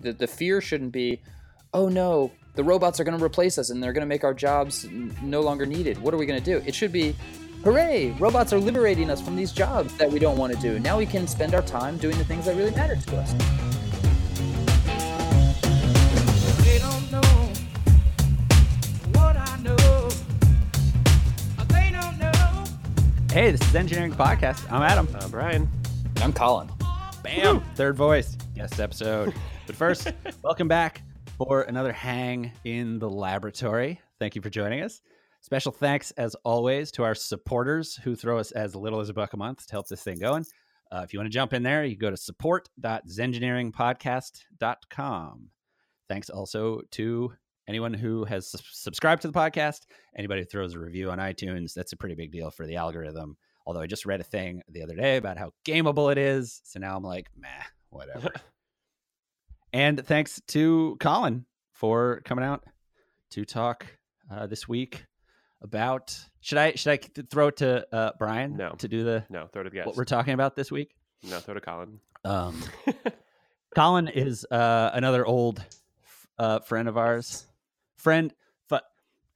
The, the fear shouldn't be, oh no, the robots are going to replace us and they're going to make our jobs n- no longer needed. What are we going to do? It should be, hooray, robots are liberating us from these jobs that we don't want to do. Now we can spend our time doing the things that really matter to us. They don't know what I know. They don't know. Hey, this is Engineering Podcast. I'm Adam. Uh, Brian. And I'm Colin. Bam! Third voice, guest episode. But first, welcome back for another hang in the laboratory. Thank you for joining us. Special thanks, as always, to our supporters who throw us as little as a buck a month to help this thing going. Uh, if you want to jump in there, you go to support.zengineeringpodcast.com. Thanks also to anyone who has subscribed to the podcast, anybody who throws a review on iTunes. That's a pretty big deal for the algorithm. Although I just read a thing the other day about how gameable it is. So now I'm like, meh, whatever. and thanks to Colin for coming out to talk uh, this week about. Should I should I throw it to uh, Brian No. to do the No, throw to the guest. what we're talking about this week? no, throw to Colin. Um, Colin is uh, another old uh, friend of ours. Friend, but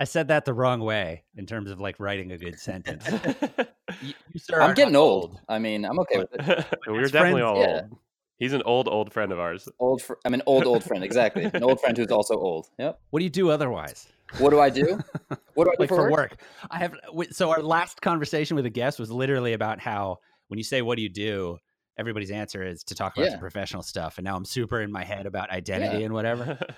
I said that the wrong way in terms of like writing a good sentence. You- you, sir, I'm getting not old. I mean, I'm okay with it. We're definitely friends? all Yeah. old. He's an old, old friend of ours. Old, fr- I'm an old, old friend. Exactly, an old friend who's also old. Yep. What do you do otherwise? What do I do? What do I do like for, work? I have so our last conversation with a guest was literally about how when you say what do you do, everybody's answer is to talk about Yeah. the professional stuff, and now I'm super in my head about identity Yeah. and whatever.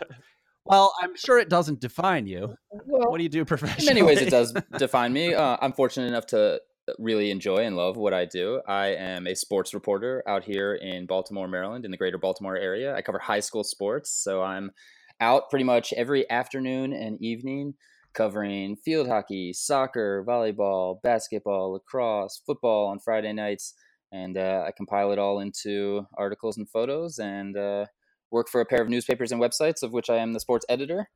Well, I'm sure it doesn't define you. Well, What do you do professionally? in many ways, it does define me. Uh, I'm fortunate enough to really enjoy and love what I do. I am a sports reporter out here in Baltimore, Maryland, in the greater Baltimore area. I cover high school sports, so I'm out pretty much every afternoon and evening covering field hockey, soccer, volleyball, basketball, lacrosse, football on Friday nights, and uh, I compile it all into articles and photos and uh, work for a pair of newspapers and websites, of which I am the sports editor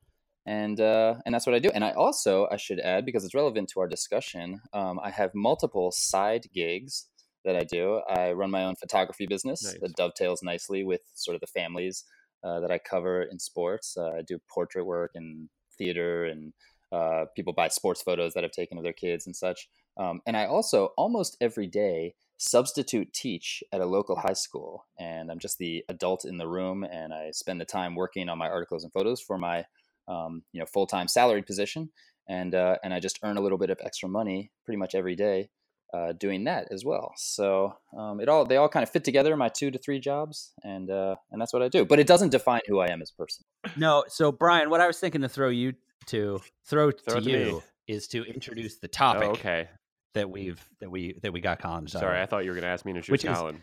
and uh, and that's what I do. And I also, I should add, because it's relevant to our discussion, um, I have multiple side gigs that I do. I run my own photography business Nice. that dovetails nicely with sort of the families uh, that I cover in sports. Uh, I do portrait work and theater, and uh, people buy sports photos that I've taken of their kids and such. Um, and I also almost every day substitute teach at a local high school, and I'm just the adult in the room, and I spend the time working on my articles and photos for my um, you know full time salaried position, and uh, and I just earn a little bit of extra money pretty much every day uh, doing that as well. So um, it all they all kind of fit together my two to three jobs, and uh, and that's what I do. But it doesn't define who I am as a person. No, so Brian, what I was thinking to throw you to throw, Throw to it to me. you is to introduce the Oh, topic okay. that we've that we that we got Colin. Sorry, I thought you were going to ask me to Which shoot is- Colin.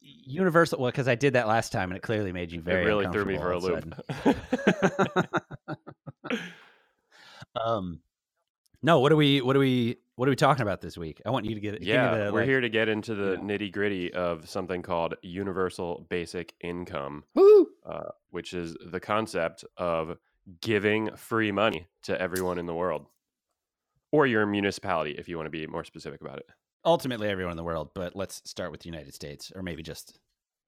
Universal. Well, because I did that last time, and it clearly made you very. it really threw me for a loop. all of a sudden. um, no. What are we? What are we? What are we talking about this week? I want you to get. yeah, the, we're like- here to get into the know. nitty gritty of something called universal basic income, uh, which is the concept of giving free money to everyone in the world, or your municipality, if you want to be more specific about it. Ultimately, everyone in the world, but let's start with the United States, or maybe just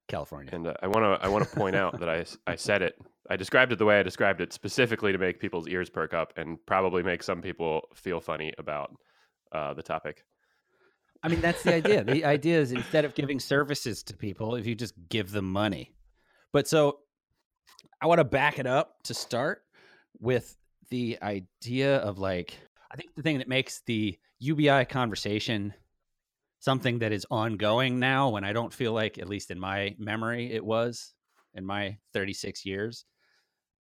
California. And uh, I want to I want to point out that I I said it. I described it the way I described it specifically to make people's ears perk up and probably make some people feel funny about uh, the topic. I mean, that's the idea. the idea is instead of giving services to people, if you just give them money. But so I want to back it up to start with the idea of like, I think the thing that makes the UBI conversation something that is ongoing now, when I don't feel like, at least in my memory, it was in my 36 years,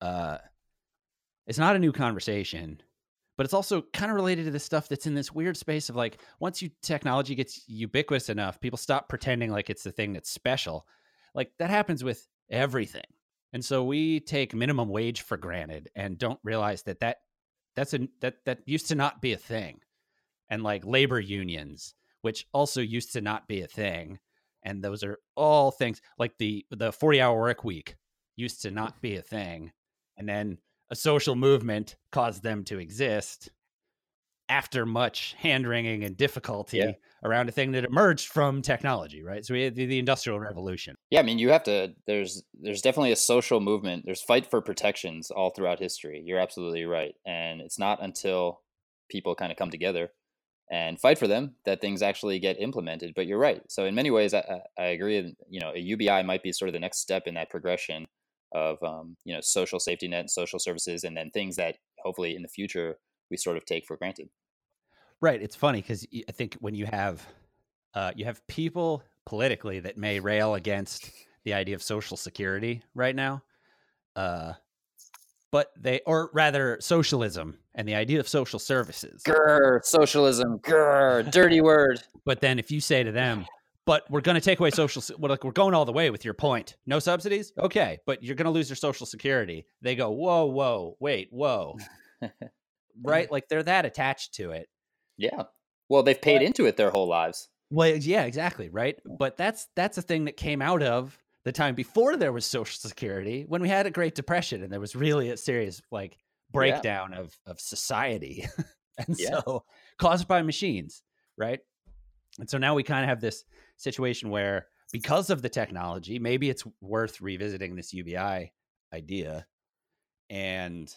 uh, it's not a new conversation but it's also kind of related to the stuff that's in this weird space of like once you technology gets ubiquitous enough people stop pretending like it's the thing that's special. Like that happens with everything and so we take minimum wage for granted and don't realize that that that's a that that used to not be a thing and like labor unions which also used to not be a thing and those are all things like the the 40 hour work week used to not be a thing and then a social movement caused them to exist after much hand wringing and difficulty Yeah. around a thing that emerged from technology, right? So we had the, the industrial revolution. Yeah, I mean, you have to. There's there's definitely a social movement. There's fight for protections all throughout history. You're absolutely right, and it's not until people kind of come together and fight for them that things actually get implemented. But you're right. So in many ways, I, I agree. You know, a UBI might be sort of the next step in that progression of um, you know social safety net social services, and then things that hopefully in the future we sort of take for granted. Right. It's funny because I think when you have uh, you have people politically that may rail against the idea of social security right now, uh, but they or rather socialism and the idea of social services. Grr, socialism. Grr, dirty word. But then if you say to them, but we're going to take away social, well, like we're going all the way with your point. No subsidies, okay, but you're going to lose your social security. They go, whoa, whoa, wait, whoa, right? Like they're that attached to it. Yeah. Well, they've paid into it their whole lives. Well, yeah, exactly, right. But that's that's a thing that came out of the time before there was social security, when we had a Great Depression, and there was really a serious like breakdown of of society, and Yeah. so caused by machines, right? And so now we kind of have this situation where, because of the technology, maybe it's worth revisiting this UBI idea, and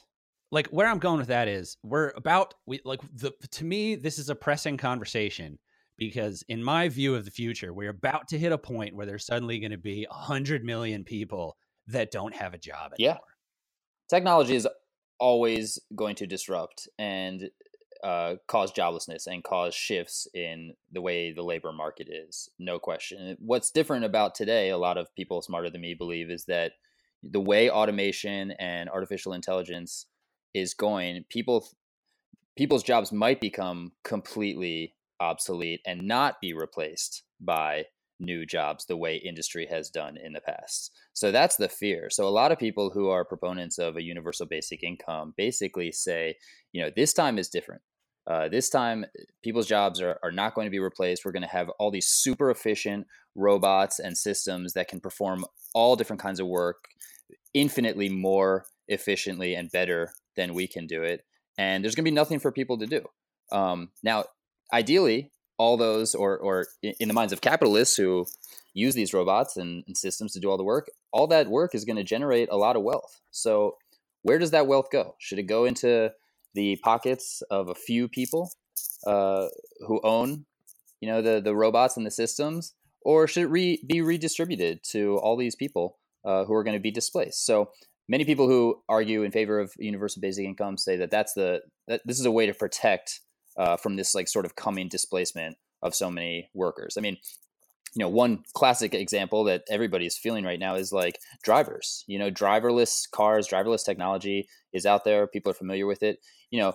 like where I'm going with that is we're about we like the to me this is a pressing conversation because in my view of the future we're about to hit a point where there's suddenly going to be 100 million people that don't have a job Yeah. anymore. Technology is always going to disrupt and uh, cause joblessness and cause shifts in the way the labor market is. No question. What's different about today, a lot of people smarter than me believe, is that the way automation and artificial intelligence is going, people people's jobs might become completely obsolete and not be replaced by new jobs the way industry has done in the past. So that's the fear. So a lot of people who are proponents of a universal basic income basically say, you know, this time is different. Uh, this time, people's jobs are, are not going to be replaced. We're going to have all these super efficient robots and systems that can perform all different kinds of work infinitely more efficiently and better than we can do it. And there's going to be nothing for people to do. Um, now, ideally, all those, or, or in the minds of capitalists who use these robots and, and systems to do all the work, all that work is going to generate a lot of wealth. So, where does that wealth go? Should it go into the pockets of a few people uh, who own, you know, the the robots and the systems, or should it re- be redistributed to all these people uh, who are going to be displaced? So, many people who argue in favor of universal basic income say that that's the that this is a way to protect uh, from this like sort of coming displacement of so many workers. I mean, you know, one classic example that everybody's feeling right now is like drivers. You know, driverless cars, driverless technology is out there. People are familiar with it. You know,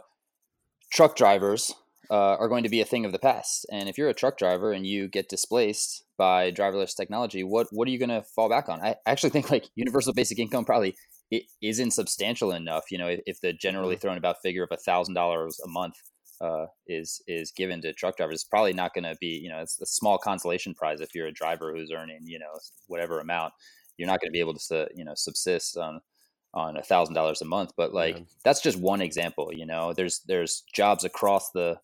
truck drivers uh, are going to be a thing of the past. And if you're a truck driver and you get displaced by driverless technology, what what are you going to fall back on? I actually think like universal basic income probably it isn't substantial enough. You know, if, if the generally thrown about figure of a thousand dollars a month uh, is is given to truck drivers, it's probably not going to be. You know, it's a small consolation prize if you're a driver who's earning you know whatever amount. You're not going to be able to you know subsist on on a thousand dollars a month. But like Yeah. that's just one example. You know, there's there's jobs across the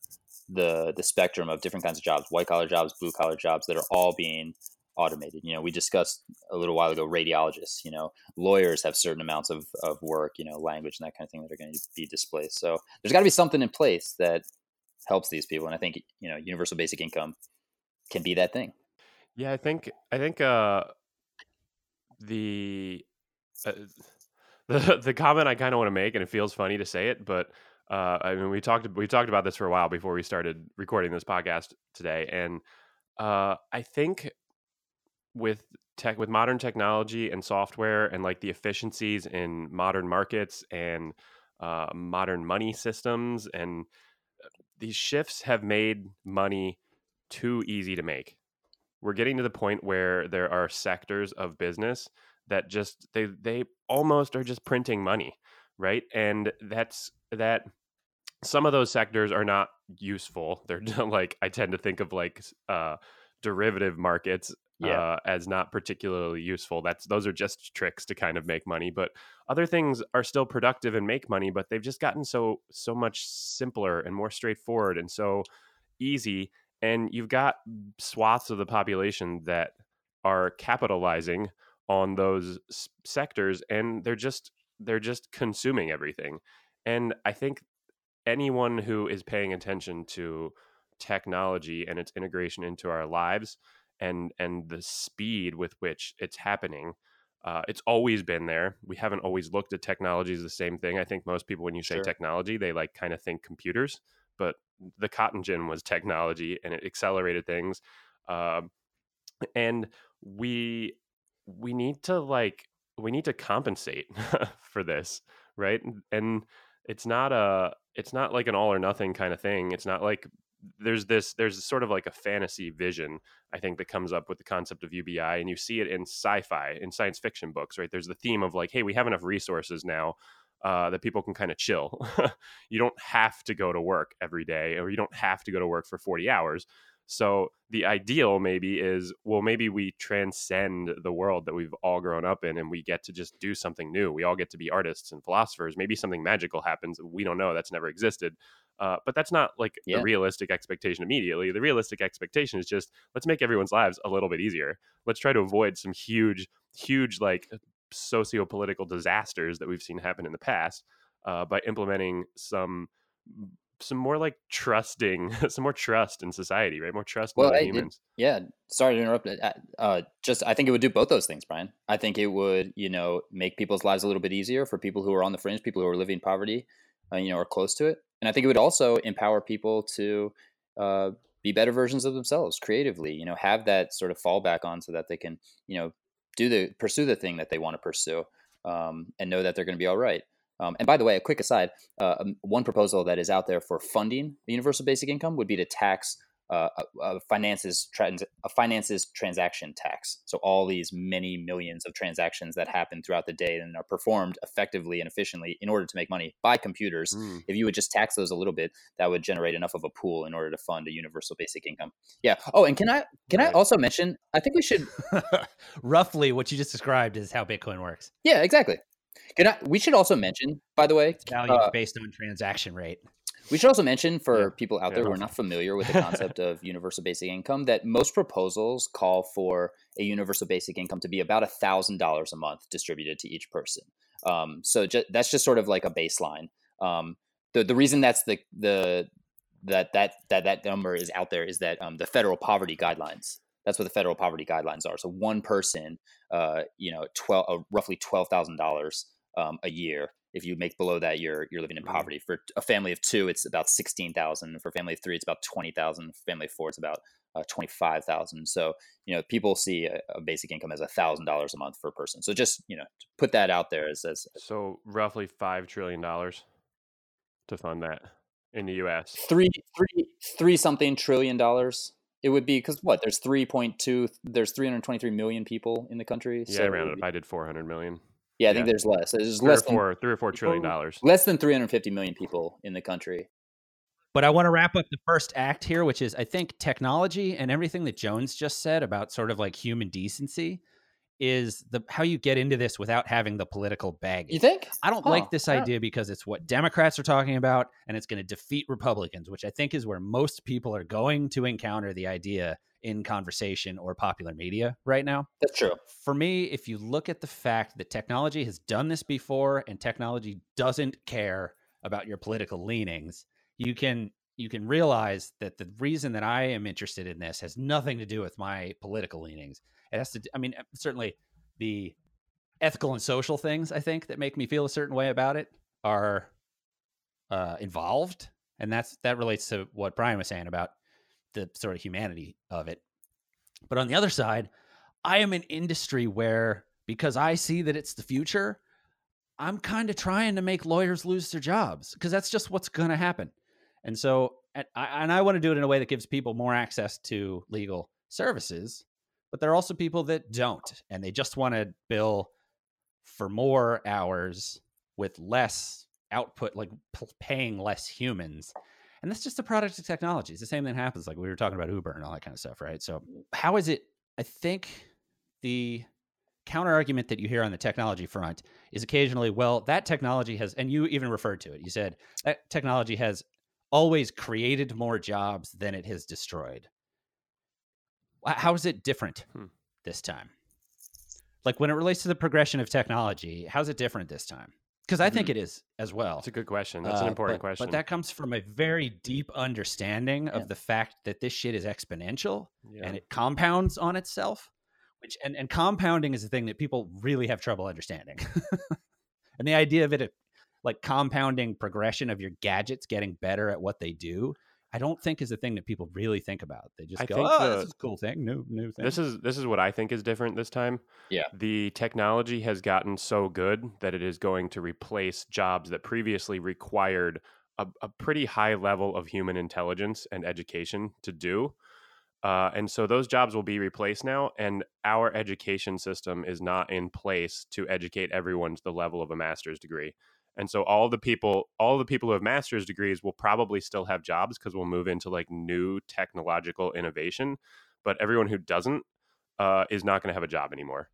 the the spectrum of different kinds of jobs, white collar jobs, blue collar jobs that are all being automated. You know, we discussed a little while ago radiologists, you know, lawyers have certain amounts of, of work, you know, language and that kind of thing that are going to be displaced. So there's got to be something in place that helps these people. And I think, you know, universal basic income can be that thing. Yeah, I think I think uh, the uh, the the comment I kind of want to make, and it feels funny to say it, but uh, I mean, we talked we talked about this for a while before we started recording this podcast today, and uh, I think with tech with modern technology and software and like the efficiencies in modern markets and uh, modern money systems and uh, these shifts have made money too easy to make. We're getting to the point where there are sectors of business that just they they almost are just printing money right? And that's that some of those sectors are not useful. They're like i tend to think of like uh derivative markets Yeah. uh, as not particularly useful that's those are just tricks to kind of make money but other things are still productive and make money but they've just gotten so so much simpler and more straightforward and so easy and you've got swaths of the population that are capitalizing on those s- sectors and they're just they're just consuming everything and i think anyone who is paying attention to technology and its integration into our lives and and the speed with which it's happening uh, it's always been there. We haven't always looked at technology as the same thing. I think most people when you say Sure. technology they like kind of think computers but the cotton gin was technology and it accelerated things um, and we we need to like we need to compensate for this right? And it's not a it's not like an all or nothing kind of thing. It's not like there's this there's sort of like a fantasy vision i think that comes up with the concept of ubi and you see it in sci-fi in science fiction books right there's the theme of like hey we have enough resources now uh, that people can kind of chill you don't have to go to work every day or you don't have to go to work for 40 hours so the ideal maybe is well, maybe we transcend the world that we've all grown up in and we get to just do something new. We all get to be artists and philosophers. Maybe something magical happens. We don't know. That's never existed. Uh, but that's not like Yeah. the realistic expectation immediately. The realistic expectation is just let's make everyone's lives a little bit easier. Let's try to avoid some huge, huge like socio-political disasters that we've seen happen in the past uh, by implementing some some more like trusting, some more trust in society, right? More trust Well, in I humans. Yeah, sorry to interrupt. Uh, Uh, just I think it would do both those things, Brian. I think it would, you know, make people's lives a little bit easier for people who are on the fringe, people who are living in poverty, uh, you know, are close to it. And I think it would also empower people to uh, be better versions of themselves creatively. You know, have that sort of fallback on so that they can, you know, do the pursue the thing that they want to pursue, um, and know that they're going to be all right. Um, and by the way, a quick aside: uh, um, one proposal that is out there for funding the universal basic income would be to tax uh, a, finances trans- a finances transaction tax. So all these many millions of transactions that happen throughout the day and are performed effectively and efficiently in order to make money by computers. Mm. If you would just tax those a little bit, that would generate enough of a pool in order to fund a universal basic income. Yeah. Oh, and can I can I also mention? I think we should. Roughly, what you just described is how Bitcoin works. Yeah, exactly. Can I? We should also mention, by the way, value uh, based on transaction rate. We should also mention for Yeah. people out Yeah, there who are not familiar with the concept of universal basic income that most proposals call for a universal basic income to be about a thousand dollars a month distributed to each person. Um, so ju- that's just sort of like a baseline. Um, the the reason that's the the that that that that number is out there is that um, the federal poverty guidelines. That's what the federal poverty guidelines are. So one person, uh, you know, twelve uh, roughly twelve thousand dollars um, a year. If you make below that, you're you're living in poverty. For a family of two, it's about sixteen thousand. For a family of three, it's about twenty thousand. For a family of four, it's about uh, twenty five thousand. So you know, people see a, a basic income as a thousand dollars a month per person. So just you know, put that out there as as So roughly five trillion dollars to fund that in the U.S. three three three something trillion dollars. It would be because what? There's three point two. There's three hundred twenty three million people in the country. Yeah, so I it rounded would up. I did four hundred million. Yeah, I think yeah. there's less. There's Three or less than four, three or four trillion dollars. less than 350 million people in the country. But I want to wrap up the first act here, which is I think technology and everything that Jones just said about sort of like human decency is the how you get into this without having the political baggage. You think? I don't Huh, like this I don't- idea because it's what Democrats are talking about and it's going to defeat Republicans, which I think is where most people are going to encounter the idea in conversation or popular media right now. That's true. For me, if you look at the fact that technology has done this before and technology doesn't care about your political leanings, you can you can realize that the reason that I am interested in this has nothing to do with my political leanings. It has to I mean certainly the ethical and social things I think that make me feel a certain way about it are uh, involved, and that's that relates to what Brian was saying about the sort of humanity of it. But on the other side, I am an industry where because I see that it's the future, I'm kind of trying to make lawyers lose their jobs because that's just what's going to happen. And so, and I, and I want to do it in a way that gives people more access to legal services, but there are also people that don't, and they just want to bill for more hours with less output, like p- paying less humans. And that's just a product of technology. It's the same thing happens, like we were talking about Uber and all that kind of stuff, right? So, how is it? I think the counter argument that you hear on the technology front is occasionally, well, that technology has, and you even referred to it. You said that technology has always created more jobs than it has destroyed. How is it different Hmm. this time? Like when it relates to the progression of technology, how's it different this time? Because I think it is as well. That's a good question. That's an Uh, important but, question. But that comes from a very deep understanding of Yeah. the fact that this shit is exponential yeah. and it compounds on itself. Which and, and compounding is the thing that people really have trouble understanding. and the idea of it like compounding progression of your gadgets getting better at what they do, I don't think is a thing that people really think about. They just I go, "Oh, the- this is a cool thing, new new thing." This is this is what I think is different this time. Yeah. The technology has gotten so good that it is going to replace jobs that previously required a, a pretty high level of human intelligence and education to do. Uh, and so those jobs will be replaced now, and our education system is not in place to educate everyone to the level of a master's degree. And so all the people, all the people who have master's degrees will probably still have jobs because we'll move into like new technological innovation. But everyone who doesn't uh, is not going to have a job anymore.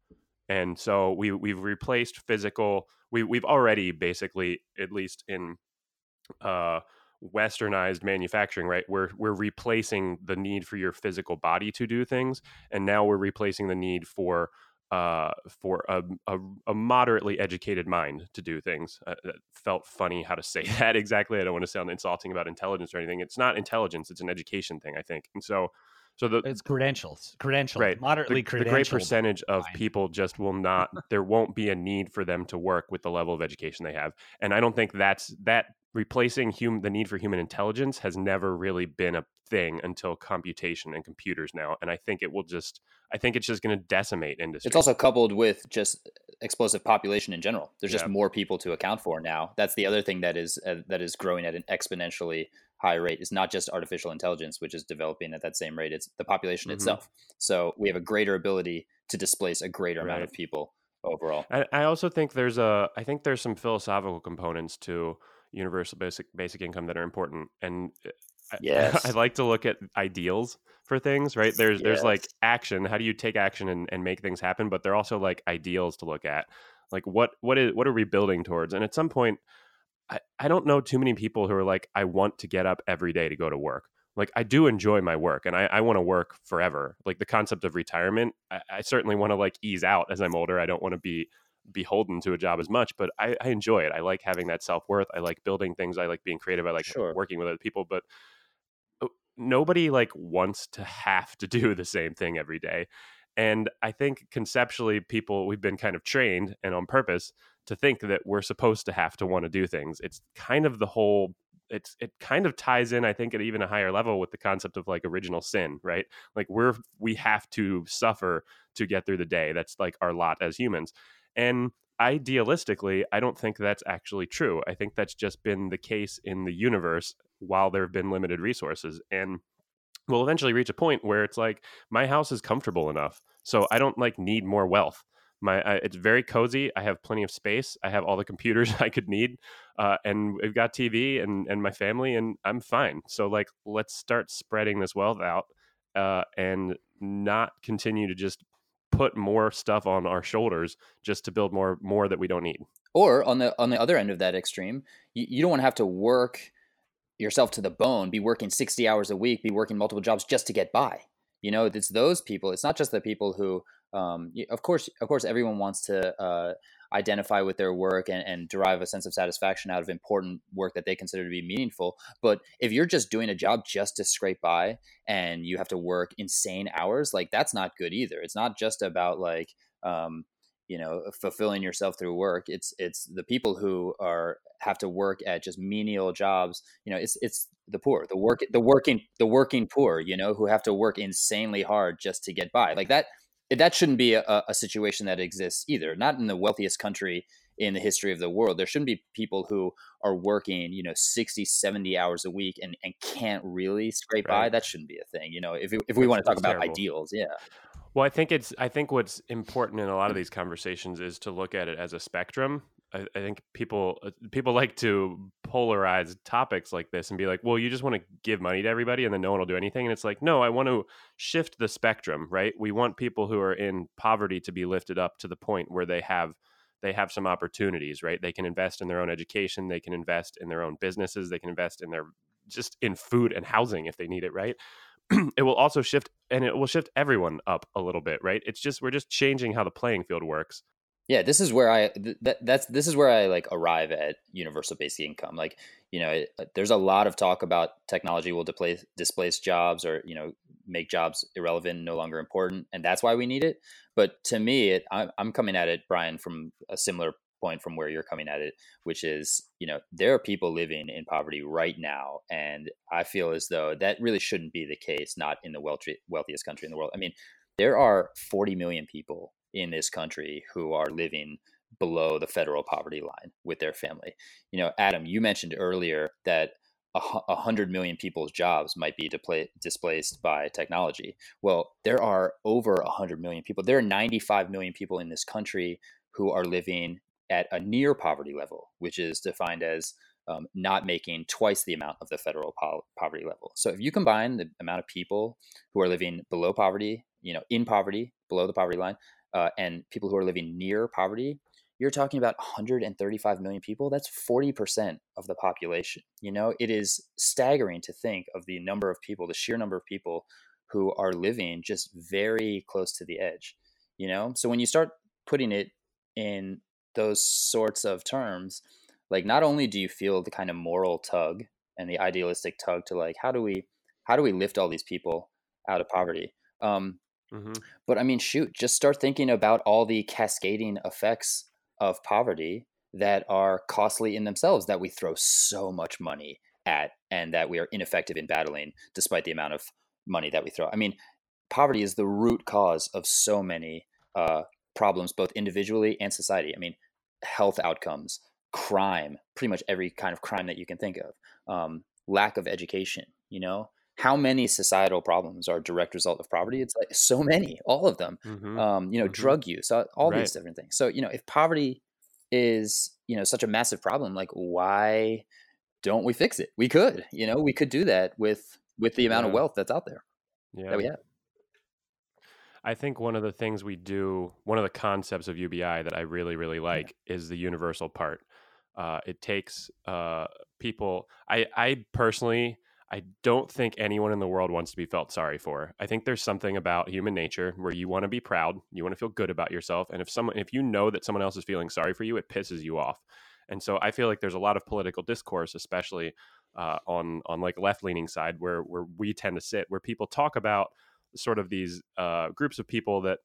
And so we we've replaced physical. We we've already basically, at least in uh, westernized manufacturing, right? We're we're replacing the need for your physical body to do things, and now we're replacing the need for uh, for a, a, a moderately educated mind to do things. Uh, felt funny how to say that exactly. I don't want to sound insulting about intelligence or anything. It's not intelligence; it's an education thing, I think. And so, so the it's credentials, credentials, right moderately the, the great percentage of people just will not there won't be a need for them to work with the level of education they have and i don't think that's that replacing hum, the need for human intelligence has never really been a thing until computation and computers now and i think it will just i think it's just going to decimate industry It's also coupled with just explosive population in general. There's just Yeah. more people to account for now. That's the other thing that is uh, that is growing at an exponentially high rate. It's not just artificial intelligence, which is developing at that same rate. It's the population Mhm. itself. So we have a greater ability to displace a greater amount of people overall. I, I also think there's a I think there's some philosophical components to universal basic basic income that are important and uh, I- Yes. I like to look at ideals for things, right? There's there's like action. How do you take action and, and make things happen? But they're also like ideals to look at. Like what what is what are we building towards? And at some point, I, I don't know too many people who are like, I want to get up every day to go to work. Like I do enjoy my work and I, I want to work forever. Like the concept of retirement, I, I certainly want to like ease out as I'm older. I don't want to be beholden to a job as much, but I, I enjoy it. I like having that self worth. I like building things. I like being creative. I like Sure. working with other people. But nobody like wants to have to do the same thing every day. And I think conceptually, people we've been kind of trained and on purpose to think that we're supposed to have to want to do things. It's kind of the whole. It's it kind of ties in, I think, at even a higher level with the concept of like original sin, right? Like we're we have to suffer to get through the day. That's like our lot as humans. And idealistically, I don't think that's actually true. I think that's just been the case in the universe while there have been limited resources. And we'll eventually reach a point where it's like my house is comfortable enough, so I don't like need more wealth. My I, it's very cozy. I have plenty of space. I have all the computers I could need, uh, and we've got TV and and my family, and I'm fine. So like, let's start spreading this wealth out, uh, and not continue to just put more stuff on our shoulders just to build more more that we don't need. Or on the on the other end of that extreme, you, you don't want to have to work yourself to the bone, be working 60 hours a week, be working multiple jobs just to get by. You know, it's those people. It's not just the people who, um, of course, of course, everyone wants to uh, identify with their work and, and derive a sense of satisfaction out of important work that they consider to be meaningful. But if you're just doing a job just to scrape by and you have to work insane hours, like that's not good either. It's not just about like, um, you know, fulfilling yourself through work. It's it's the people who are have to work at just menial jobs. You know, it's it's the poor, the work, the working, the working poor. You know, who have to work insanely hard just to get by. Like that. That shouldn't be a, a situation that exists either. Not in the wealthiest country in the history of the world. There shouldn't be people who are working, you know, 60, 70 hours a week and, and can't really scrape by. That shouldn't be a thing. You know, if, if we That's- want to talk that's about terrible. ideals, yeah. Well, I think it's I think what's important in a lot of these conversations is to look at it as a spectrum. I, I think people uh, people like to polarize topics like this and be like, well, you just want to give money to everybody and then no one will do anything. And it's like, no, I want to shift the spectrum, right? We want people who are in poverty to be lifted up to the point where they have they have some opportunities, right? They can invest in their own education, they can invest in their own businesses, they can invest in their just in food and housing if they need it, right? it will also shift and it will shift everyone up a little bit, right? It's just we're just changing how the playing field works. Yeah, this is where I th- that, that's this is where I like arrive at universal basic income. Like, you know, it, uh, there's a lot of talk about technology will displace displace jobs or you know make jobs irrelevant, no longer important, and that's why we need it. But to me, it, I'm, I'm coming at it, Brian, from a similar point from where you're coming at it, which is, you know, there are people living in poverty right now, and I feel as though that really shouldn't be the case. Not in the wealthy, wealthiest country in the world. I mean, there are 40 million people in this country who are living below the federal poverty line with their family. You know, Adam, you mentioned earlier that a hundred million people's jobs might be displaced by technology. Well, there are over a hundred million people. There are 95 million people in this country who are living at a near poverty level, which is defined as um, not making twice the amount of the federal po- poverty level. So if you combine the amount of people who are living below poverty, you know, in poverty, below the poverty line, uh, and people who are living near poverty, you're talking about 135 million people. That's 40% of the population. You know, it is staggering to think of the number of people, the sheer number of people who are living just very close to the edge. You know, so when you start putting it in those sorts of terms, like not only do you feel the kind of moral tug and the idealistic tug to like how do we how do we lift all these people out of poverty um, Mm-hmm. But I mean, shoot, just start thinking about all the cascading effects of poverty that are costly in themselves that we throw so much money at and that we are ineffective in battling despite the amount of money that we throw. I mean, poverty is the root cause of so many uh, problems, both individually and society. I mean, health outcomes, crime, pretty much every kind of crime that you can think of, um, lack of education, you know, how many societal problems are a direct result of poverty? It's like so many, all of them. Mm-hmm. Um, you know, mm-hmm. drug use, all, all right. these different things. So, you know, if poverty is, you know, such a massive problem, like why don't we fix it? We could, you know, we could do that with with the amount yeah. of wealth that's out there yeah. that we have. I think one of the things we do, one of the concepts of UBI that I really, really like yeah. is the universal part. Uh, it takes uh, people. I, I personally I don't think anyone in the world wants to be felt sorry for. I think there's something about human nature where you want to be proud, you want to feel good about yourself, and if someone if you know that someone else is feeling sorry for you, it pisses you off. And so I feel like there's a lot of political discourse, especially uh, on on like left leaning side, where where we tend to sit, where people talk about sort of these uh, groups of people that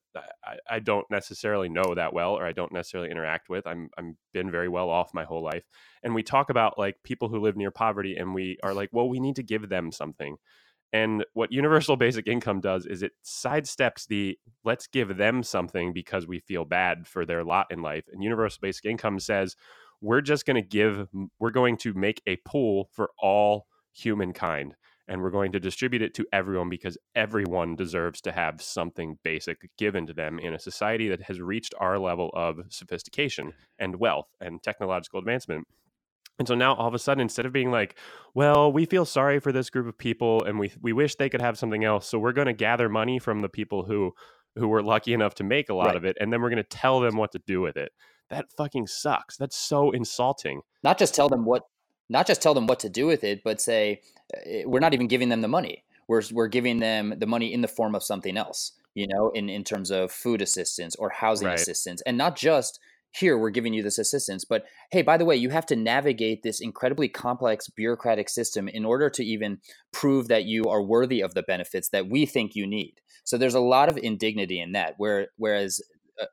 I, I, don't necessarily know that well or I don't necessarily interact with. I'm I'm been very well off my whole life, and we talk about like people who live near poverty, and we are like, well, we need to give them something. And what universal basic income does is it sidesteps the let's give them something because we feel bad for their lot in life. And universal basic income says we're just going to give, we're going to make a pool for all humankind and we're going to distribute it to everyone because everyone deserves to have something basic given to them in a society that has reached our level of sophistication and wealth and technological advancement. And so now all of a sudden, instead of being like, well, we feel sorry for this group of people and we, we wish they could have something else. So we're going to gather money from the people who, who were lucky enough to make a lot right. of it. And then we're going to tell them what to do with it. That fucking sucks. That's so insulting. Not just tell them what not just tell them what to do with it, but say eh, we're not even giving them the money. We're we're giving them the money in the form of something else, you know, in in terms of food assistance or housing right. assistance, and not just here we're giving you this assistance but hey by the way you have to navigate this incredibly complex bureaucratic system in order to even prove that you are worthy of the benefits that we think you need so there's a lot of indignity in that where whereas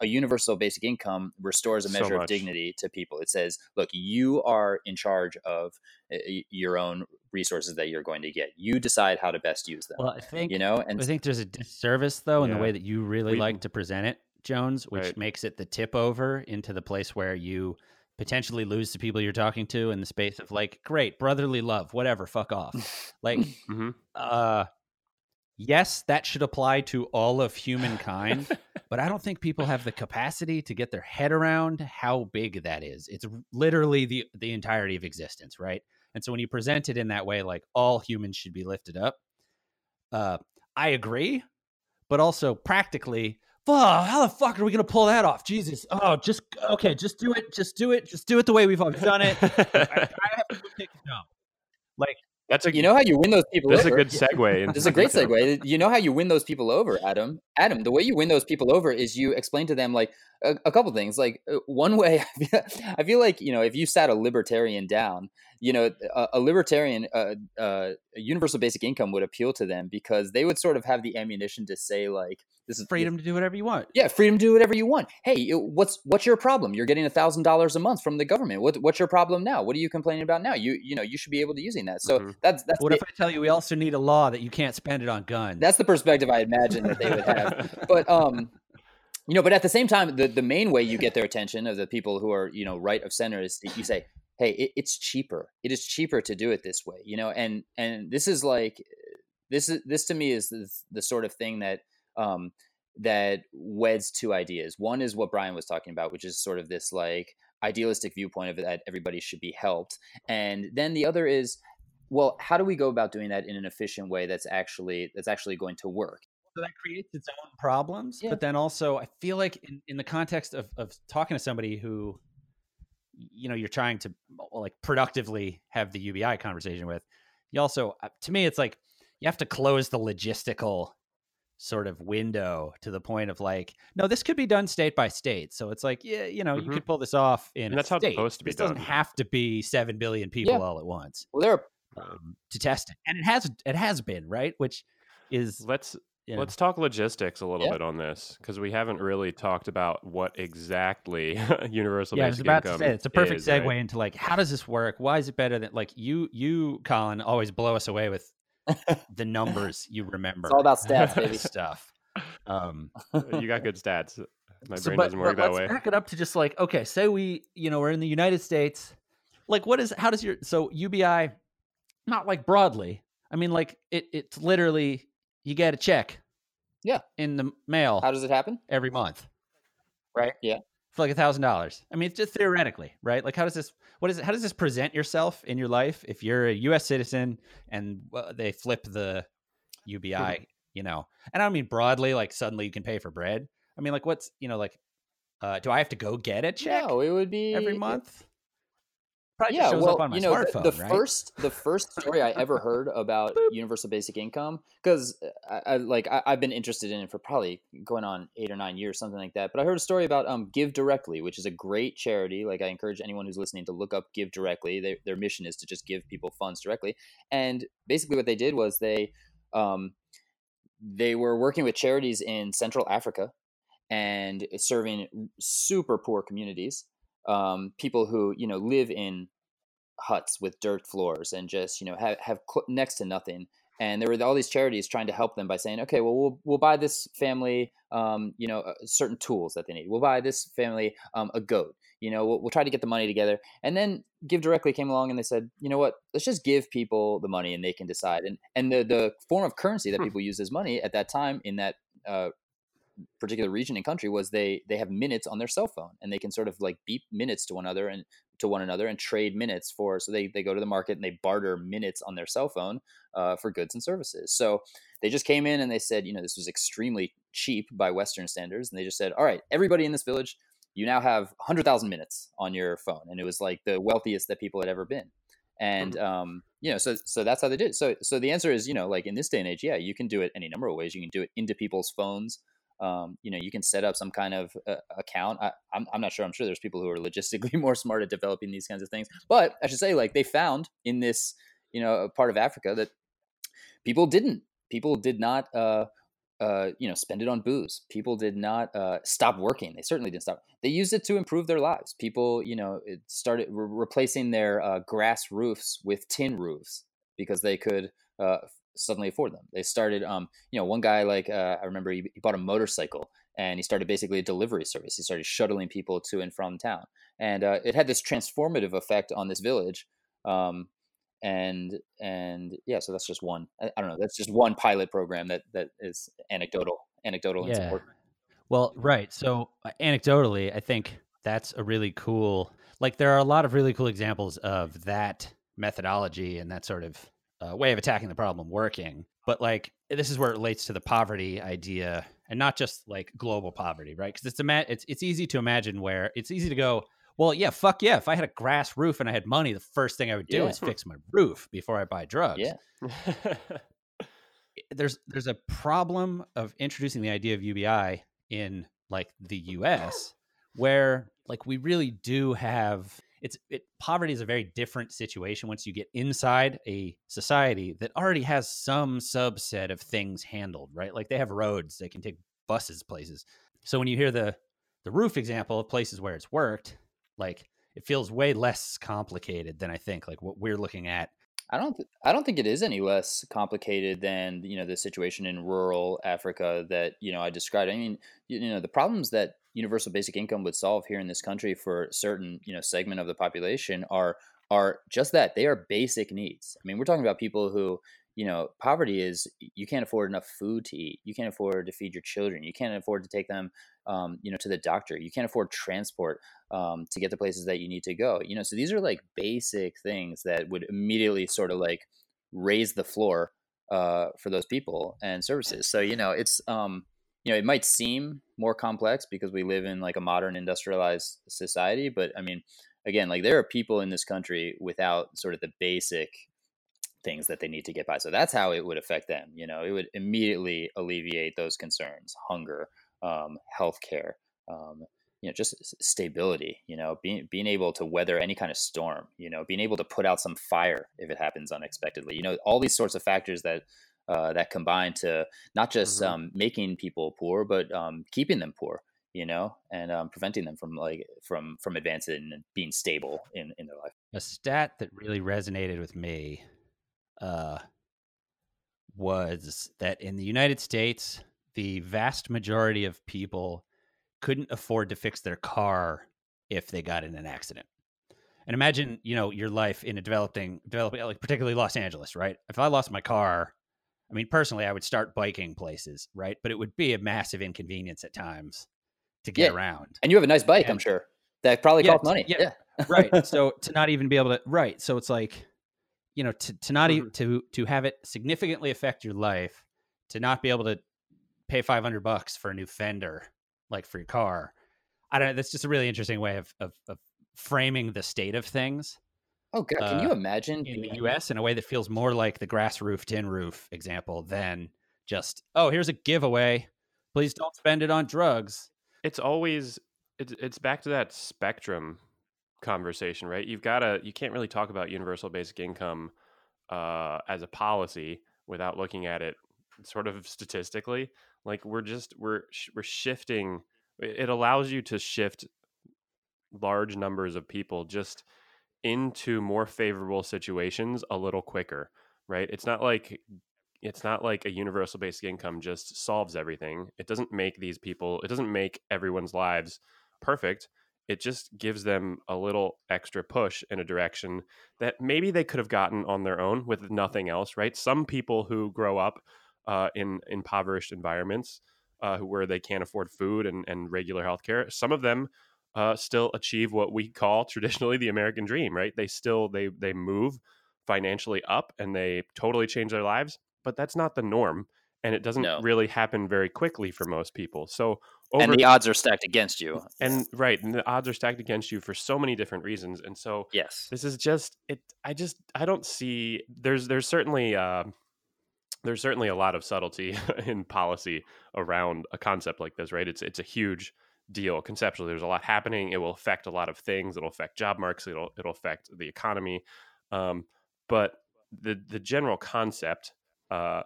a universal basic income restores a measure so of dignity to people. It says, look, you are in charge of eh, your own resources that you're going to get. You decide how to best use them. Well, I think you know, and I think there's a disservice though in the way that you really we, like to present it, Jones, which right. makes it the tip over into the place where you potentially lose the people you're talking to in the space of like, great brotherly love, whatever, fuck off. like, mm-hmm. uh, yes, that should apply to all of humankind, but I don't think people have the capacity to get their head around how big that is. It's literally the the entirety of existence, right? And so when you present it in that way, like all humans should be lifted up, uh, I agree, but also practically, oh, how the fuck are we gonna pull that off? Jesus, oh, just okay, just do it, just do it, just do it the way we've always done it. I, I have to take it down. Like That's a You know how you win those people that's a good segue. This is a great segue. You know how you win those people over, Adam. Adam, the way you win those people over is you explain to them like a, a couple things. Like uh, one way, I feel like you know if you sat a libertarian down, you know a, a libertarian, uh, uh, a universal basic income would appeal to them because they would sort of have the ammunition to say like this is Freedom to do whatever you want. yeah, freedom to do whatever you want. Hey, what's what's your problem? You're getting a thousand dollars a month from the government. What what's your problem now? What are you complaining about now? You you know you should be able to using that. So Mhm. that's that's What the, if I tell you we also need a law that you can't spend it on guns? that's the perspective I imagine that they would have. but um, you know, but at the same time, the the main way you get their attention of the people who are you know right of center is you say, hey, it, it's cheaper. It is cheaper to do it this way. You know, and and this is like this is this to me is the, the sort of thing that um that weds two ideas. One is what Brian was talking about, which is sort of this like idealistic viewpoint of that everybody should be helped, and then the other is well how do we go about doing that in an efficient way that's actually that's actually going to work so that creates its own problems. Yeah. But then also, I feel like in, in the context of, of talking to somebody who, you know, you're trying to like productively have the UBI conversation with, you also, uh, to me, it's like you have to close the logistical sort of window to the point of like, no, this could be done state by state. So it's like, yeah, you know, you Mhm. could pull this off in And a that's how it's state. supposed to be This doesn't have to be seven billion people Yeah. all at once well there are um, to test it, and it has it has been right, which is Let's you know, let's talk logistics a little Yeah. bit on this because we haven't really talked about what exactly universal yeah, I was basic about to income say it's a perfect is, segue right? into like how does this work? Why is it better than like you you Colin always blow us away with the numbers you remember. it's all about stats baby stuff. Um, you got good stats. My so, brain but- doesn't work but that let's way. Back it up to just like okay, say we you know we're in the United States. Like, what is how does your so UBI? Not like broadly. I mean, like it. It's literally you get a check. Yeah. In the mail how does it happen every month. right yeah for like a thousand dollars. I mean, it's just theoretically, right? Like, how does this? What is it? How does this present yourself in your life if you're a U.S. citizen and they flip the UBI? You know, and I don't mean broadly, like suddenly you can pay for bread. I mean, like, what's you know, like, uh, do I have to go get a check no it would be every month? Probably yeah shows well up on my you know the- the, right? first the first story i ever heard about universal basic income because I, I like I, i've been interested in it for probably going on eight or nine years something like that but i heard a story about um GiveDirectly which is a great charity like i encourage anyone who's listening to look up GiveDirectly they, their mission is to just give people funds directly and basically what they did was they um they were working with charities in central africa and serving super poor communities um, people who you know live in huts with dirt floors and just you know have, have next to nothing. And there were all these charities trying to help them by saying okay well we'll, we'll buy this family um, you know uh, certain tools that they need. We'll buy this family um, a goat. You know we'll, we'll try to get the money together. And then GiveDirectly came along and they said you know what? Let's just give people the money and they can decide. And and the the form of currency that Hmm. people used as money at that time in that uh, particular region and country was they they have minutes on their cell phone and they can sort of like beep minutes to one another and to one another and trade minutes for so they, they go to the market and they barter minutes on their cell phone uh, for goods and services. So they just came in and they said you know this was extremely cheap by western standards and they just said all right everybody in this village you now have 100000 minutes on your phone and it was like the wealthiest that people had ever been. And um, you know so so that's how they did it. so so the answer is you know like in this day and age yeah you can do it any number of ways. You can do it into people's phones um, you know you can set up some kind of uh, account. I, I'm, I'm not sure. I'm sure there's people who are logistically more smart at developing these kinds of things. But i should say like they found in this you know part of africa that people didn't. People did not uh, uh, you know spend it on booze. People did not uh, stop working. They certainly didn't stop. They used it to improve their lives. People you know started re- replacing their uh, grass roofs with tin roofs because they could uh, suddenly afford them they started um, you know one guy like uh, i remember he, he bought a motorcycle and he started basically a delivery service he started shuttling people to and from town and uh, it had this transformative effect on this village um, and and yeah so that's just one I, I don't know that's just one pilot program that that is anecdotal anecdotal Yeah. support Well, right. So uh, anecdotally, I think that's a really cool. Like, there are a lot of really cool examples of that methodology and that sort of uh, way of attacking the problem working. But like, this is where it relates to the poverty idea, and not just like global poverty, right? Because it's ima- it's it's easy to imagine where it's easy to go. Well, yeah, fuck yeah. If I had a grass roof and I had money, the first thing I would do Yeah. is fix my roof before I buy drugs. Yeah. there's there's a problem of introducing the idea of UBI in like the US where like we really do have it's it poverty is a very different situation once you get inside a society that already has some subset of things handled, right? Like they have roads, they can take buses places. So when you hear the the roof example of places where it's worked, like it feels way less complicated than I think like what we're looking at I don't. Th- I don't think it is any less complicated than you know the situation in rural Africa that you know I described. I mean, you, you know, the problems that universal basic income would solve here in this country for a certain you know segment of the population are are just that they are basic needs. I mean, we're talking about people who you know poverty is you can't afford enough food to eat, you can't afford to feed your children, you can't afford to take them um, you know to the doctor, you can't afford transport um, to get the places that you need to go. You know, so these are like basic things that would immediately sort of like raise the floor uh, for those people and services. So you know, it's um, you know, it might seem more complex because we live in like a modern industrialized society, but I mean, again, like there are people in this country without sort of the basic things that they need to get by. So that's how it would affect them. You know, it would immediately alleviate those concerns: hunger, um, healthcare, um, you know, just stability. You know, being being able to weather any kind of storm. You know, being able to put out some fire if it happens unexpectedly. You know, all these sorts of factors that uh, that combine to not just Mhm. um, making people poor, but um, keeping them poor. You know, and um, preventing them from like from from advancing and being stable in in their life. a stat that really resonated with me uh, was that in the United States, the vast majority of people couldn't afford to fix their car if they got in an accident. And imagine, you know, your life in a developing, developing, like particularly Los Angeles, right? If I lost my car, I mean, personally, I would start biking places, right? But it would be a massive inconvenience at times to get Yeah. around. And you have a nice bike, I'm sure. That probably Yeah, costs money. yeah. yeah. right so to not even be able to right so it's like you know to, to not Mm-hmm. even to to have it significantly affect your life to not be able to pay 500 bucks for a new fender like for your car i don't know that's just a really interesting way of of, of framing the state of things Oh god, can you uh, imagine in the us in a way that feels more like the grass roof tin roof example than just oh here's a giveaway please don't spend it on drugs it's always it's it's back to that spectrum conversation, right? You've got to you can't really talk about universal basic income uh, as a policy without looking at it sort of statistically. Like we're just we're we're shifting. It allows you to shift large numbers of people just into more favorable situations a little quicker, right? It's not like it's not like a universal basic income just solves everything. It doesn't make these people, it doesn't make everyone's lives perfect. It just gives them a little extra push in a direction that maybe they could have gotten on their own with nothing else, right? Some people who grow up uh, in impoverished environments uh, where they can't afford food and, and regular healthcare, some of them uh, still achieve what we call traditionally the American dream, right? They still they they move financially up and they totally change their lives, but that's not the norm, and it doesn't No. really happen very quickly for most people. So over and the odds are stacked against you. and right, and the odds are stacked against you for so many different reasons, and so yes. this is just it. I just I don't see there's there's certainly. Uh, there's certainly a lot of subtlety in policy around a concept like this, right? It's it's a huge deal conceptually. There's a lot happening. It will affect a lot of things. It'll affect job marks. It'll it'll affect the economy. Um, but the the general concept uh,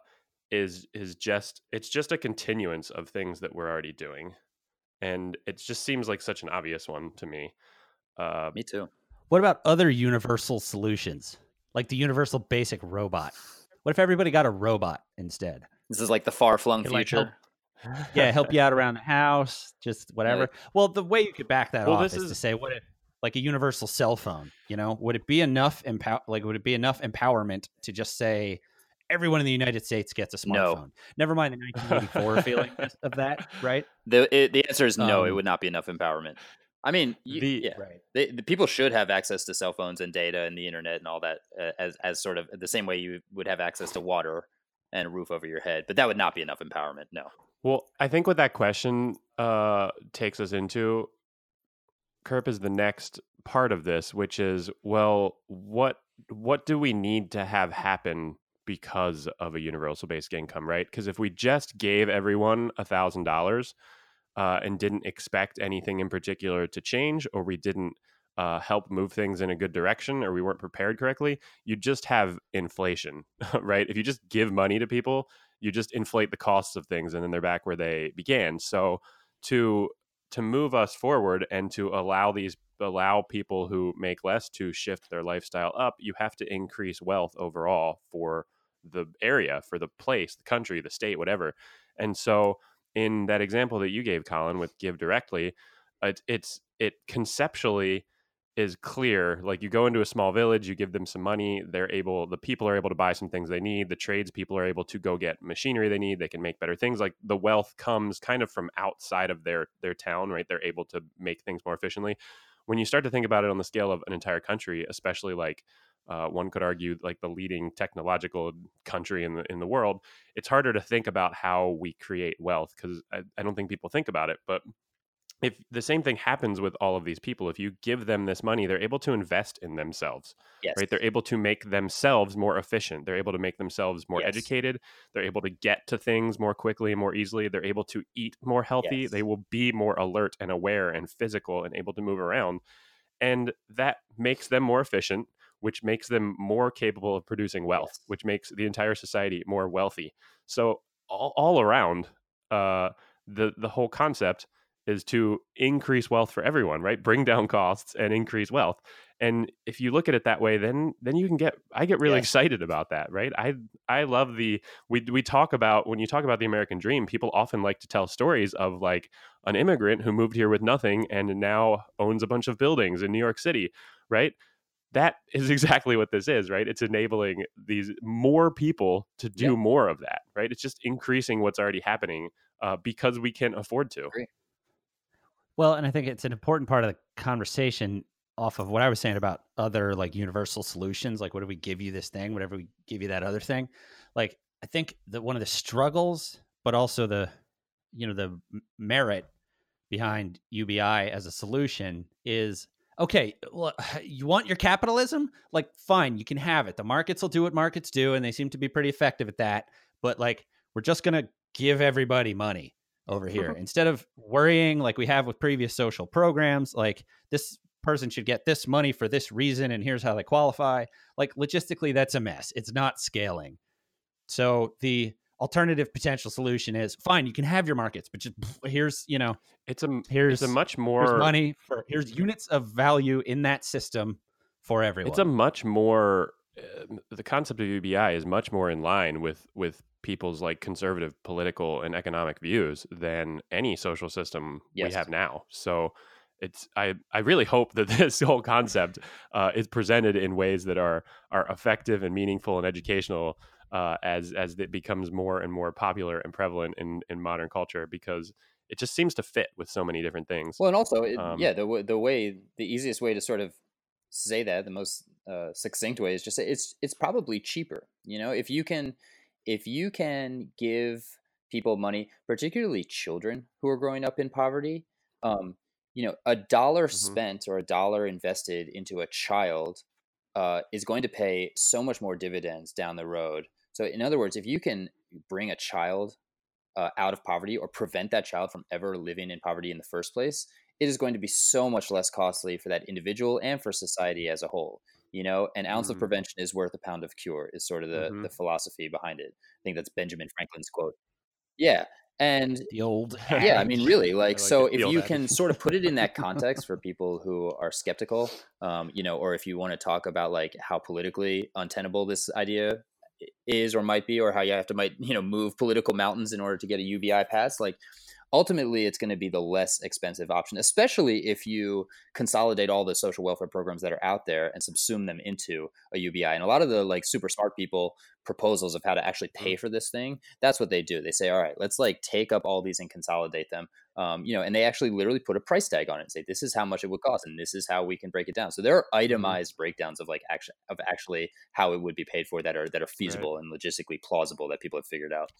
is is just it's just a continuance of things that we're already doing, and it just seems like such an obvious one to me. Uh, Me too. What about other universal solutions, like the universal basic robot? What if everybody got a robot instead? This is like the far flung Could, like, help- future. Yeah, help you out around the house, just whatever. Well, the way you could back that Well, off this is, is- to say, what if, like a universal cell phone? You know, would it be enough empower? Like, would it be enough empowerment to just say everyone in the United States gets a smartphone. No. smartphone? Never mind the 1984 feeling of that, right? The it, the answer is no. it Um, would not be enough empowerment. I mean, you, The- yeah, Right. they, the people should have access to cell phones and data and the internet and all that uh, as as sort of the same way you would have access to water and a roof over your head. But that would not be enough empowerment. No. Well, I think what that question uh, takes us into Kirp is the next part of this, which is well, what what do we need to have happen because of a universal basic income, right? Because if we just gave everyone a thousand dollars uh, and didn't expect anything in particular to change, or we didn't uh, help move things in a good direction, or we weren't prepared correctly, you just have inflation, right? If you just give money to people, you just inflate the costs of things, and then they're back where they began. So to to move us forward and to allow these allow people who make less to shift their lifestyle up, you have to increase wealth overall for the area, for the place, the country, the state, whatever. And so, in that example that you gave, Colin, with GiveDirectly, it, it's it conceptually is clear. Like you go into a small village, you give them some money, they're able, the people are able to buy some things they need. The trades people are able to go get machinery they need. They can make better things. Like the wealth comes kind of from outside of their their town, right? They're able to make things more efficiently. When you start to think about it on the scale of an entire country, especially like uh, one could argue like the leading technological country in the in the world, it's harder to think about how we create wealth because I, I don't think people think about it, but if the same thing happens with all of these people if you give them this money they're able to invest in themselves Yes. right they're able to make themselves more efficient they're able to make themselves more Yes. educated they're able to get to things more quickly and more easily they're able to eat more healthy Yes. they will be more alert and aware and physical and able to move around and that makes them more efficient which makes them more capable of producing wealth Yes. which makes the entire society more wealthy. So all, all around uh, the the whole concept is to increase wealth for everyone right? Bring down costs and increase wealth. And if you look at it that way then then you can get i get really Yes. excited about that right? I i love the we we talk about when you talk about the american dream people often like to tell stories of like an immigrant who moved here with nothing and now owns a bunch of buildings in new york city right that is exactly what this is right it's enabling these more people to do Yeah. more of that right it's just increasing what's already happening uh, because we can afford to Well, and I think it's an important part of the conversation off of what I was saying about other like universal solutions. Like, what do we give you this thing? Whatever we give you that other thing. Like, I think that one of the struggles, but also the, you know, the merit behind UBI as a solution is okay. Well, you want your capitalism? Like, fine, you can have it. The markets will do what markets do, and they seem to be pretty effective at that. But like, we're just gonna give everybody money over uh-huh. here instead of worrying like we have with previous social programs like this person should get this money for this reason and here's how they qualify like logistically that's a mess it's not scaling so the alternative potential solution is fine you can have your markets but just here's you know it's a here's it's a much more money for here's units of value in that system for everyone It's a much more uh, the concept of UBI is much more in line with with people's like conservative political and economic views than any social system we have now. So it's I I really hope that this whole concept uh, is presented in ways that are are effective and meaningful and educational uh, as as it becomes more and more popular and prevalent in in modern culture because it just seems to fit with so many different things. Well, and also, it, Um, yeah, the the way the easiest way to sort of say that, the most uh, succinct way is just say it's it's probably cheaper. You know, if you can if you can give people money, particularly children who are growing up in poverty, um, you know, a dollar Mhm. spent or a dollar invested into a child uh, is going to pay so much more dividends down the road. So, in other words, if you can bring a child uh, out of poverty or prevent that child from ever living in poverty in the first place, it is going to be so much less costly for that individual and for society as a whole. You know, an ounce of Mhm. prevention is worth a pound of cure is sort of the, Mhm. the philosophy behind it. I think that's Benjamin Franklin's quote. Yeah. And the old yeah, I mean, really, like, like so if you can sort of put it in that context for people who are skeptical, um, you know, or if you want to talk about like how politically untenable this idea is or might be, or how you have to might you know move political mountains in order to get a UBI pass, like ultimately it's going to be the less expensive option, especially if you consolidate all the social welfare programs that are out there and subsume them into a UBI. And a lot of the like super smart people proposals of how to actually pay for this thing, that's what they do. They say, all right, let's like take up all these and consolidate them. Um, you know, and they actually literally put a price tag on it and say, this is how much it would cost, and this is how we can break it down. So there are itemized breakdowns of like action of actually how it would be paid for that are that are feasible and logistically plausible that people have figured out.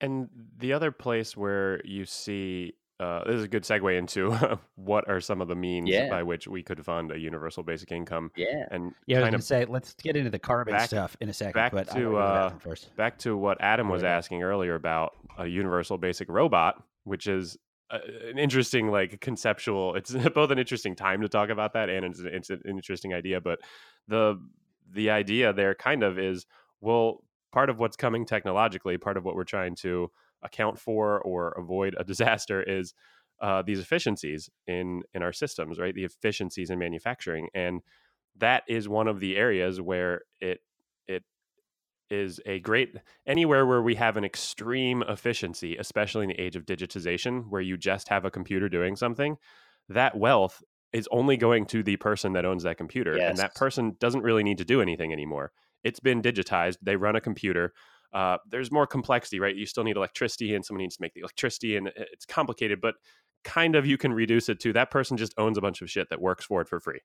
And the other place where you see uh, this is a good segue into what are some of the means Yeah. by which we could fund a universal basic income Yeah. and Yeah, I was kind gonna say let's get into the carbon back- stuff in a second. back but to, wanna go the uh, first. back to what Adam was Yeah. asking earlier about a universal basic robot, which is uh, an interesting like conceptual. It's both an interesting time to talk about that, and it's, it's an interesting idea. But the the idea there kind of is well, part of what's coming technologically, part of what we're trying to account for or avoid a disaster is uh, these efficiencies in in our systems, right? The efficiencies in manufacturing, and that is one of the areas where it it is a great anywhere where we have an extreme efficiency, especially in the age of digitization, where you just have a computer doing something, that wealth is only going to the person that owns that computer. And that person doesn't really need to do anything anymore. It's been digitized. They run a computer. Uh, there's more complexity, right? You still need electricity, and someone needs to make the electricity, and it's complicated, but kind of you can reduce it to that person just owns a bunch of shit that works for it for free.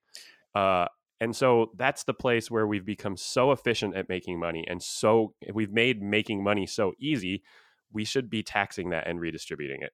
Uh, and so that's the place where we've become so efficient at making money and so we've made making money so easy. We should be taxing that and redistributing it,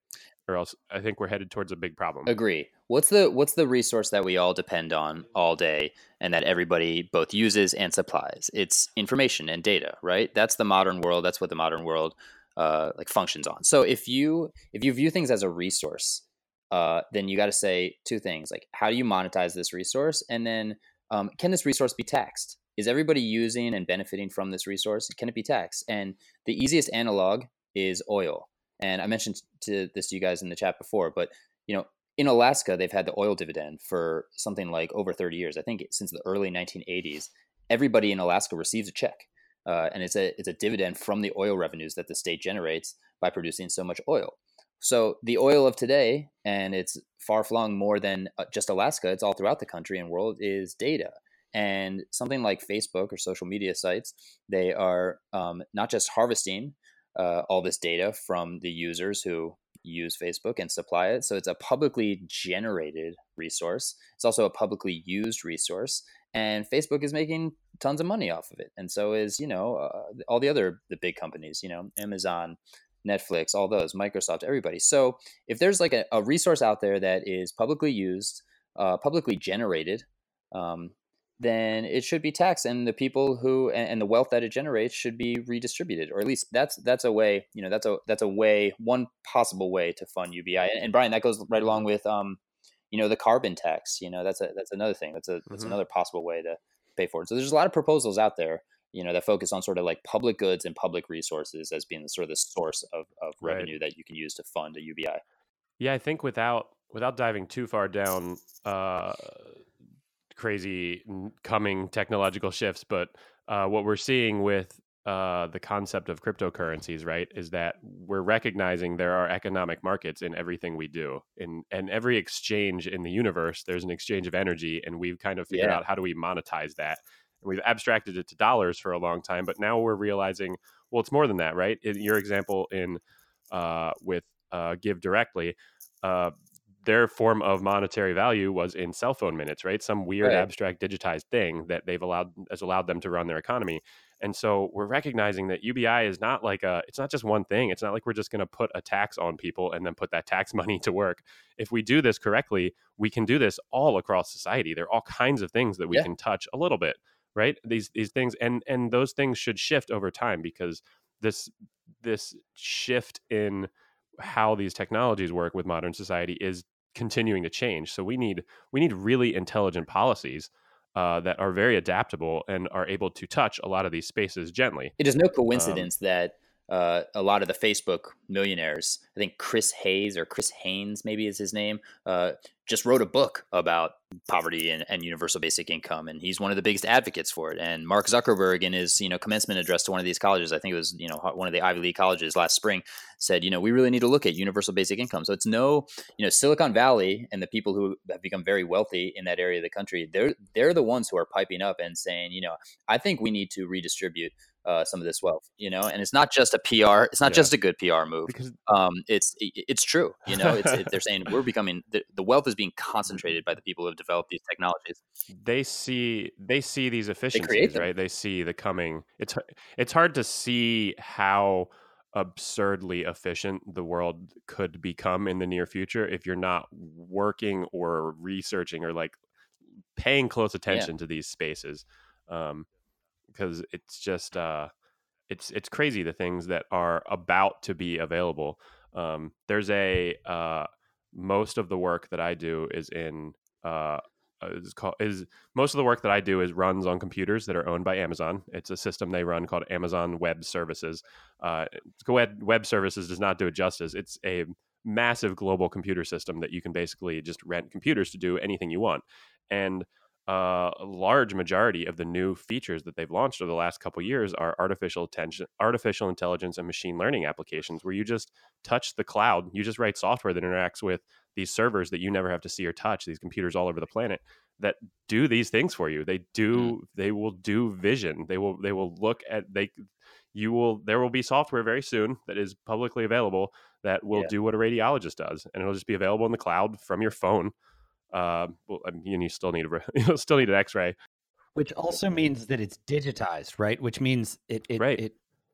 or else I think we're headed towards a big problem. Agree. What's the what's the resource that we all depend on all day and that everybody both uses and supplies? It's information and data, right? That's the modern world. That's what the modern world uh, like functions on. So if you if you view things as a resource, uh, then you got to say two things like how do you monetize this resource, and then um, can this resource be taxed? Is everybody using and benefiting from this resource? Can it be taxed? And the easiest analog is oil. And I mentioned to this to you guys in the chat before, but you know, in Alaska, they've had the oil dividend for something like over 30 years. I think since the early 1980s, everybody in Alaska receives a check, uh, and it's a it's a dividend from the oil revenues that the state generates by producing so much oil. So the oil of today, and it's far flung more than uh, just Alaska. It's all throughout the country and world is data. And something like Facebook or social media sites, they are um, not just harvesting uh, all this data from the users who use Facebook and supply it. So it's a publicly generated resource. It's also a publicly used resource, and Facebook is making tons of money off of it. And so is you know uh, all the other the big companies, you know Amazon, Netflix, all those, Microsoft, everybody. So if there's like a, a resource out there that is publicly used, uh, publicly generated. Um, then it should be taxed, and the people who and, the wealth that it generates should be redistributed, or at least that's that's a way. You know, that's a that's a way, one possible way to fund UBI. And, and Brian, that goes right along with, um, you know, the carbon tax. You know, that's a that's another thing. That's a that's Mhm. another possible way to pay for it. So there's a lot of proposals out there. You know, that focus on sort of like public goods and public resources as being the sort of the source of, of Right. revenue that you can use to fund a UBI. Yeah, I think without without diving too far down uh, crazy coming technological shifts, but uh, what we're seeing with uh, the concept of cryptocurrencies, right, is that we're recognizing there are economic markets in everything we do, in and every exchange in the universe, there's an exchange of energy, and we've kind of figured Yeah. out how do we monetize that. And we've abstracted it to dollars for a long time, but now we're realizing, well, it's more than that, right? In your example in uh, with uh, GiveDirectly, uh, their form of monetary value was in cell phone minutes, right? Some weird Right. abstract digitized thing that they've allowed has allowed them to run their economy. And so we're recognizing that UBI is not like a it's not just one thing. It's not like we're just going to put a tax on people and then put that tax money to work. If we do this correctly, we can do this all across society. There are all kinds of things that we Yeah. can touch a little bit, right? These these things and and those things should shift over time because this this shift in how these technologies work with modern society is continuing to change. So we need we need really intelligent policies uh, that are very adaptable and are able to touch a lot of these spaces gently. It is no coincidence that uh, a lot of the Facebook millionaires, I think Chris Hayes or Chris Haynes, maybe is his name, uh, just wrote a book about poverty and, and universal basic income, and he's one of the biggest advocates for it. And Mark Zuckerberg, in his you know commencement address to one of these colleges, I think it was you know one of the Ivy League colleges last spring, said you know we really need to look at universal basic income. So it's no you know Silicon Valley and the people who have become very wealthy in that area of the country, they're they're the ones who are piping up and saying you know I think we need to redistribute uh, some of this wealth, you know, and it's not just a PR, it's not Yeah. just a good PR move. Because Um, it's it- it's true, you know. It's it, they're saying we're becoming the, the wealth is being concentrated by the people who have developed these technologies. they see they see these efficiencies, them. right? They see the coming. It's it's hard to see how absurdly efficient the world could become in the near future if you're not working or researching or like paying close attention to these spaces um because it's just uh it's it's crazy the things that are about to be available um there's a uh most of the work that i do is in uh is called is most of the work that I do is runs on computers that are owned by Amazon. It's a system they run called Amazon Web Services. Uh, Web Services does not do it justice. It's a massive global computer system that you can basically just rent computers to do anything you want. And uh, a large majority of the new features that they've launched over the last couple years are artificial attention, artificial intelligence, and machine learning applications, where you just touch the cloud. You just write software that interacts with these servers that you never have to see or touch. These computers all over the planet that do these things for you. They do. Mm. They will do vision. They will. They will look at. They. You will. There will be software very soon that is publicly available that will yeah. do what a radiologist does, and it'll just be available in the cloud from your phone uh, well, I mean, you still need a you still need an X-ray, which also means that it's digitized, right? Which means it it, right. it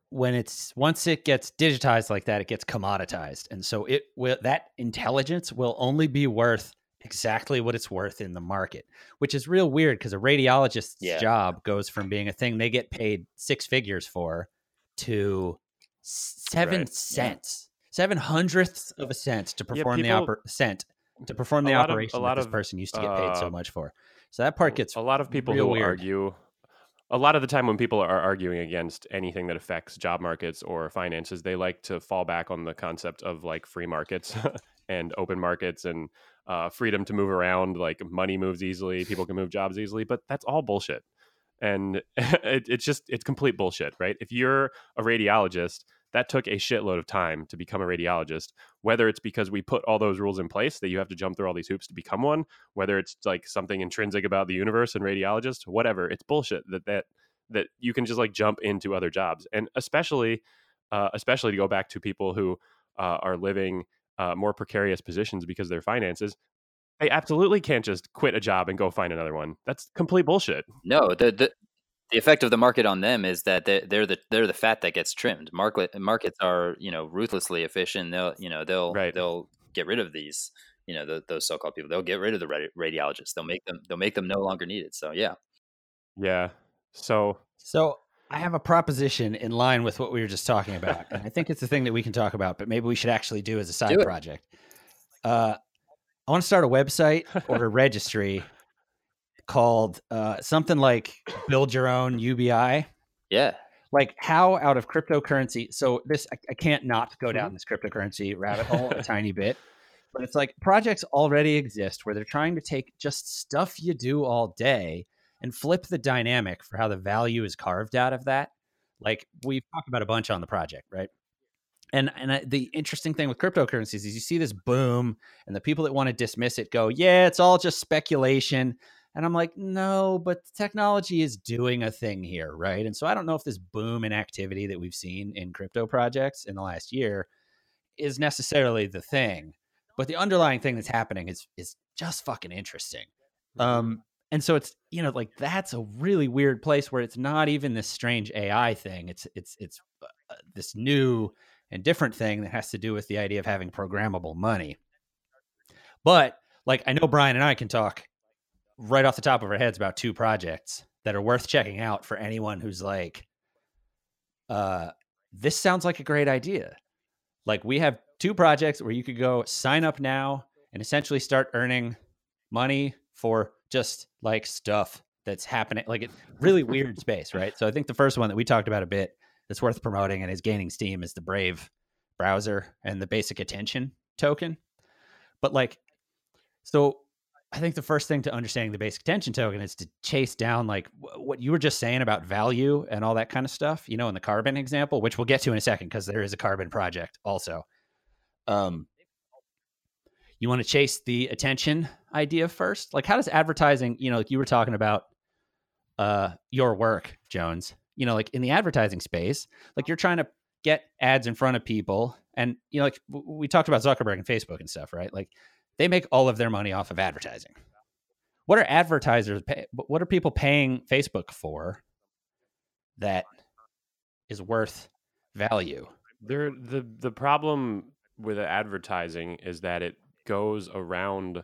when it's once it gets digitized like that, it gets commoditized, and so it will that intelligence will only be worth exactly what it's worth in the market, which is real weird because a radiologist's yeah. job goes from being a thing they get paid six figures for to seven right. cents, yeah. seven hundredths of a cent to perform yeah, people, the oper- cent to perform the operation of, a lot that this of, person used to get paid uh, so much for. So that part gets a lot of people who weird. argue. A lot of the time, when people are arguing against anything that affects job markets or finances, they like to fall back on the concept of like free markets and open markets and uh, freedom to move around. Like money moves easily, people can move jobs easily, but that's all bullshit. And it, it's just it's complete bullshit, right? If you're a radiologist that took a shitload of time to become a radiologist whether it's because we put all those rules in place that you have to jump through all these hoops to become one whether it's like something intrinsic about the universe and radiologist whatever it's bullshit that that that you can just like jump into other jobs. And especially uh, especially to go back to people who uh, are living uh, more precarious positions because of their finances they absolutely can't just quit a job and go find another one. That's complete bullshit. No the, the the effect of the market on them is that they're, they're the they're the fat that gets trimmed. Market markets are you know ruthlessly efficient. They'll you know they'll right. they'll get rid of these you know the, those so called people. They'll get rid of the radiologists. They'll make them they'll make them no longer needed. So yeah, yeah. So so I have a proposition in line with what we were just talking about, and I think it's a thing that we can talk about, but maybe we should actually do as a side project. Uh, I want to start a website or a registry called uh, something like build your own UBI. Yeah. Like how out of cryptocurrency. So this, I, I can't not go down mm-hmm. this cryptocurrency rabbit hole a tiny bit, but it's like projects already exist where they're trying to take just stuff you do all day and flip the dynamic for how the value is carved out of that. Like we've talked about a bunch on the project, right? And and the interesting thing with cryptocurrencies is you see this boom, and the people that want to dismiss it go, "Yeah, it's all just speculation." And I'm like, no, but technology is doing a thing here, right? And so I don't know if this boom in activity that we've seen in crypto projects in the last year is necessarily the thing, but the underlying thing that's happening is is just fucking interesting. Mm-hmm. Um, and so it's you know like that's a really weird place where it's not even this strange AI thing. It's it's it's uh, this new and different thing that has to do with the idea of having programmable money. But like I know Brian and I can talk right off the top of our heads about two projects that are worth checking out for anyone who's like, uh, this sounds like a great idea. Like we have two projects where you could go sign up now and essentially start earning money for just like stuff that's happening. Like it's really weird space, right? So I think the first one that we talked about a bit that's worth promoting and is gaining steam is the Brave browser and the basic attention token. But like, so I think the first thing to understanding the basic attention token is to chase down like what you were just saying about value and all that kind of stuff, you know, in the carbon example, which we'll get to in a second because there is a carbon project also. Um, you want to chase the attention idea first? Like, how does advertising, you know, like you were talking about uh, your work, Jones, you know, like in the advertising space, like you're trying to get ads in front of people. And, you know, like we talked about Zuckerberg and Facebook and stuff, right? Like, they make all of their money off of advertising. What are advertisers pay, what are people paying Facebook for that is worth value? There, the the problem with advertising is that it goes around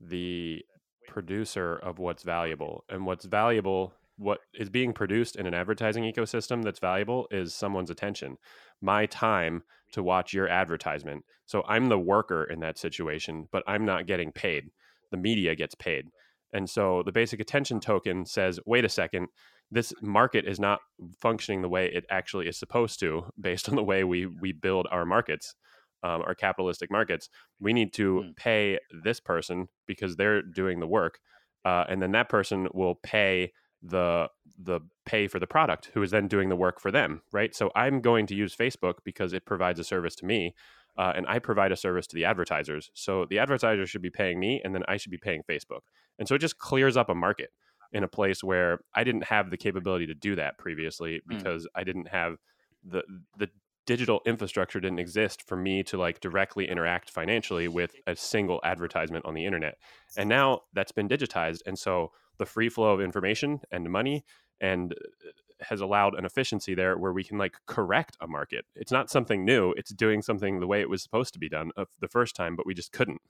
the producer of what's valuable, and what's valuable, what is being produced in an advertising ecosystem that's valuable is someone's attention, my time to watch your advertisement. So I'm the worker in that situation, but I'm not getting paid. The media gets paid. And so the basic attention token says, wait a second, this market is not functioning the way it actually is supposed to based on the way we we build our markets um, our capitalistic markets we need to Mm. pay this person because they're doing the work uh, and then that person will pay the the pay for the product who is then doing the work for them right? So i'm going to use facebook because it provides a service to me uh, and i provide a service to the advertisers. So the advertisers should be paying me and then i should be paying facebook. And so it just clears up a market in a place where I didn't have the capability to do that previously Mm. because I didn't have the the digital infrastructure didn't exist for me to like directly interact financially with a single advertisement on the internet. And now that's been digitized and so the free flow of information and money and uh, has allowed an efficiency there where we can like correct a market. It's not something new, it's doing something the way it was supposed to be done the first time but we just couldn't.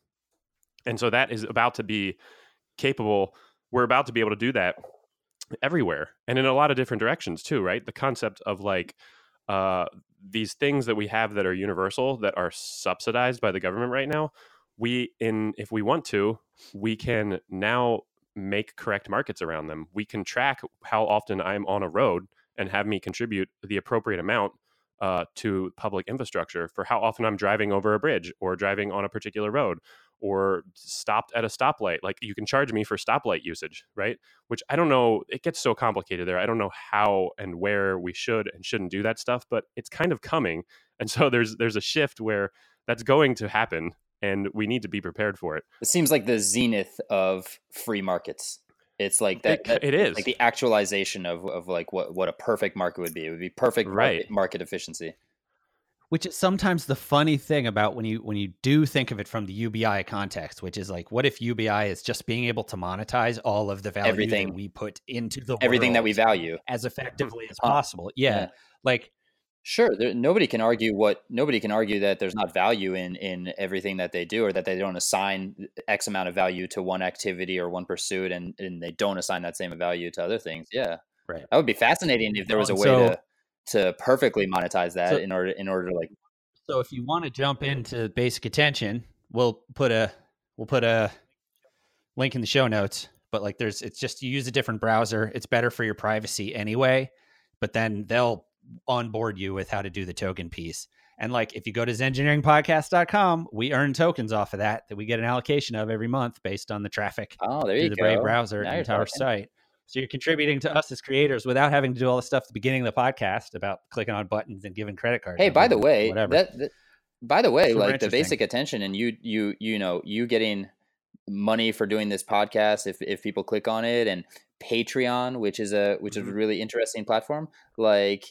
And so that is about to be capable we're about to be able to do that everywhere and in a lot of different directions too right the concept of like uh these things that we have that are universal that are subsidized by the government right now we in if we want to we can now make correct markets around them. We can track how often i'm on a road and have me contribute the appropriate amount uh, to public infrastructure for how often i'm driving over a bridge or driving on a particular road or stopped at a stoplight. Like you can charge me for stoplight usage, right? Which I don't know, it gets so complicated there. I don't know how and where we should and shouldn't do that stuff, but it's kind of coming. And so there's there's a shift where that's going to happen and we need to be prepared for it. It seems like the zenith of free markets. It's like that. That- it is. like the actualization of, of like what, what a perfect market would be. It would be perfect Right. market, market efficiency. which is sometimes the funny thing about when you when you do think of it from the UBI context, which is like, what if UBI is just being able to monetize all of the value Everything. that we put into the Everything that we value. as effectively as uh-huh. possible? Yeah, Yeah. like Sure, there, nobody can argue what nobody can argue that there's not value in in everything that they do, or that they don't assign uh, X amount of value to one activity or one pursuit, and and they don't assign that same value to other things. Yeah, Right. That would be fascinating if there was a way so- to to perfectly monetize that So- in order in order to like So if you want to jump into basic attention, we'll put a we'll put a link in the show notes. But like there's it's just you use a different browser. It's better for your privacy anyway. But then they'll onboard you with how to do the token piece. And like if you go to zengineeringpodcast.com, we earn tokens off of that that we get an allocation of every month based on the traffic oh there through you the go Brave browser Now and you're our site. So you're contributing to us as creators without having to do all the stuff at the beginning of the podcast about clicking on buttons and giving credit cards. Hey, by the way, whatever. that, that by the way, Super like the basic attention and you you you know you getting money for doing this podcast if if people click on it and Patreon, which is a which is a Mhm. really interesting platform, like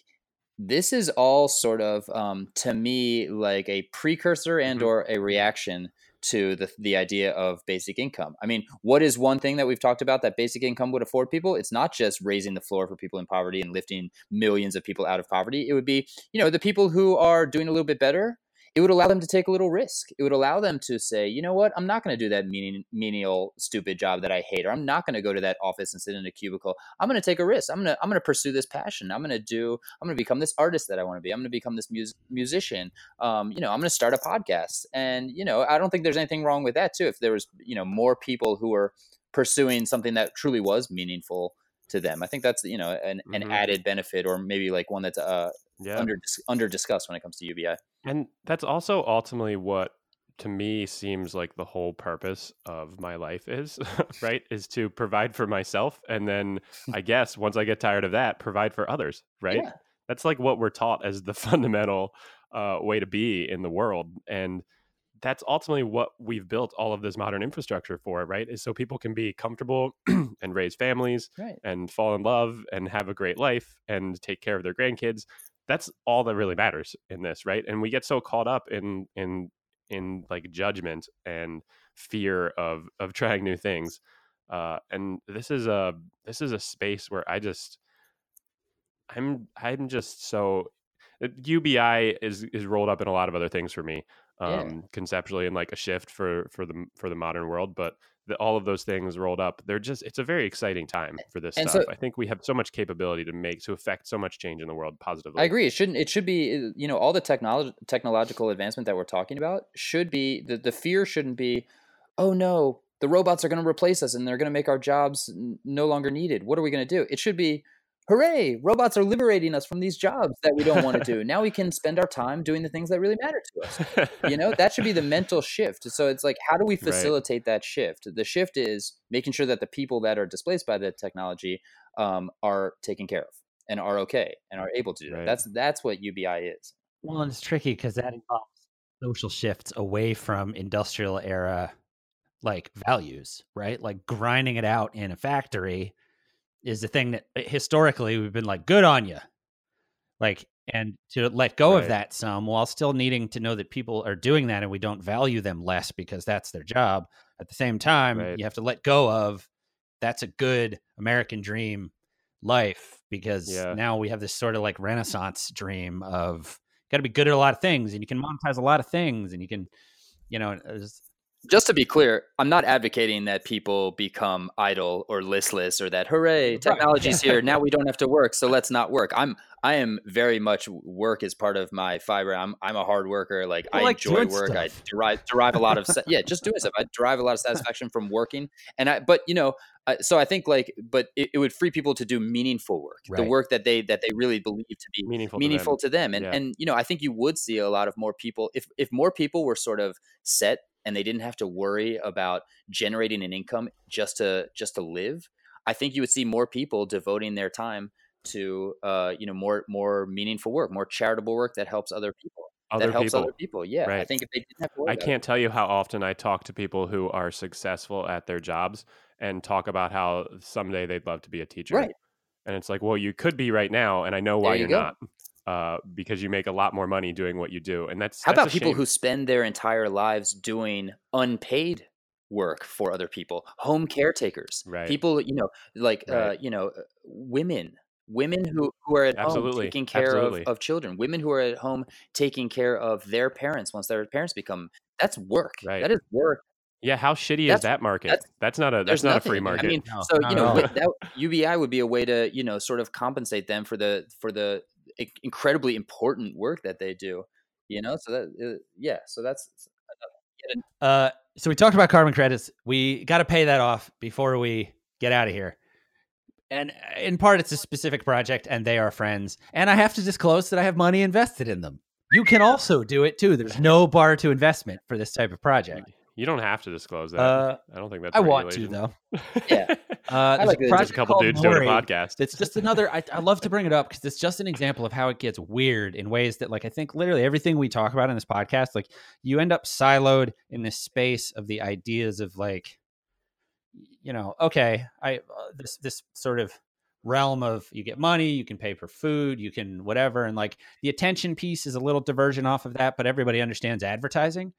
this is all sort of um, to me like a precursor and Mhm. or a reaction to the the idea of basic income. I mean, what is one thing that we've talked about that basic income would afford people? It's not just raising the floor for people in poverty and lifting millions of people out of poverty. It would be, you know, the people who are doing a little bit better. It would allow them to take a little risk. It would allow them to say, you know what, I'm not going to do that meaning, menial, stupid job that I hate, or I'm not going to go to that office and sit in a cubicle. I'm going to take a risk. I'm going to I'm going to pursue this passion. I'm going to do. I'm going to become this artist that I want to be. I'm going to become this mus- musician um, you know, I'm going to start a podcast. And, you know, I don't think there's anything wrong with that too. If there was, you know, more people who were pursuing something that truly was meaningful to them, I think that's, you know, an, an Mhm. added benefit or maybe like one that's uh, Yeah. under, under discussed when it comes to UBI. And that's also ultimately what to me seems like the whole purpose of my life is, right? Is to provide for myself and then I guess once I get tired of that, provide for others, right? Yeah. That's like what we're taught as the fundamental uh, way to be in the world. And that's ultimately what we've built all of this modern infrastructure for, right? Is so people can be comfortable and raise families Right. and fall in love and have a great life and take care of their grandkids that's all that really matters in this right and we get so caught up in in in like judgment and fear of of trying new things uh and this is a this is a space where i just i'm i'm just so UBI is is rolled up in a lot of other things for me, Yeah. um, conceptually and like a shift for for the for the modern world. But the, all of those things rolled up, they're just it's a very exciting time for this And stuff. so- I think we have so much capability to make to affect so much change in the world positively. I agree. It shouldn't. It should be. uh, You know, all the technology, technological advancement that we're talking about should be. The, the fear shouldn't be, oh no, the robots are going to replace us and they're going to make our jobs n- no longer needed. What are we going to do? It should be, hooray! Robots are liberating us from these jobs that we don't want to do. Now we can spend our time doing the things that really matter to us. You know, that should be the mental shift. So it's like, how do we Right. facilitate that shift? The shift is making sure that the people that are displaced by the technology um, are taken care of and are okay and are able to do Right. that. That's that's what UBI is. Well, and it's tricky because that involves social shifts away from industrial era like values, right? Like grinding it out in a factory is the thing that eh, historically we've been like, good on you. Like, and to let go Right. of that some while still needing to know that people are doing that and we don't value them less because that's their job. At the same time, Right. you have to let go of that's a good American dream life because Yeah. now we have this sort of like renaissance dream of got to be good at a lot of things and you can monetize a lot of things and you can you know there's- Just to be clear, I'm not advocating that people become idle or listless or that hooray, technology's here. Now we don't have to work, so let's not work. I'm I am very much work as part of my fiber. I'm I'm a hard worker. Like You I like enjoy work. I derive derive a lot of yeah, just doing stuff. I derive a lot of satisfaction from working. And I but you know, uh, so I think like but it, it would free people to do meaningful work. The work that they that they really believe to be meaningful. meaningful To to them and Yeah. and you know i think you would see a lot of more people if if more people were sort of set and they didn't have to worry about generating an income just to just to live i think you would see more people devoting their time to uh you know more more meaningful work more charitable work that helps other people other that helps people. other people yeah i think if they didn't have to I can't tell you how often I talk to people who are successful at their jobs and talk about how someday they'd love to be a teacher. Right. And it's like, well, you could be right now, and I know why you you're go. not. Uh, because you make a lot more money doing what you do, and that's how that's about a people shame. who spend their entire lives doing unpaid work for other people home caretakers Right. people you know like uh you know uh, women women who who are at Absolutely, home taking care absolutely. of, of children women who are at home taking care of their parents once their parents become that's work Right. that is work Yeah, how shitty That's- is that market? that's- That's, not a that's there's not a free market. i mean No, so you know that ubi would be a way to you know sort of compensate them for the for the i- incredibly important work that they do you know so that uh, yeah so that's uh so we talked about carbon credits we got to pay that off before we get out of here. And uh, in part it's a specific project and they are friends and i have to disclose that i have money invested in them. You can also do it too there's no bar to investment for this type of project you don't have to disclose that. uh I don't think that's. i want to though Yeah. uh there's like that a it's project a couple called dudes doing a podcast. It's just another. I, I love to bring it up because it's just an example of how it gets weird in ways that, like, I think literally everything we talk about in this podcast, like, you end up siloed in this space of the ideas of like, you know, okay, I uh, this this sort of realm of you get money, you can pay for food, you can whatever, and like the attention piece is a little diversion off of that, but everybody understands advertising.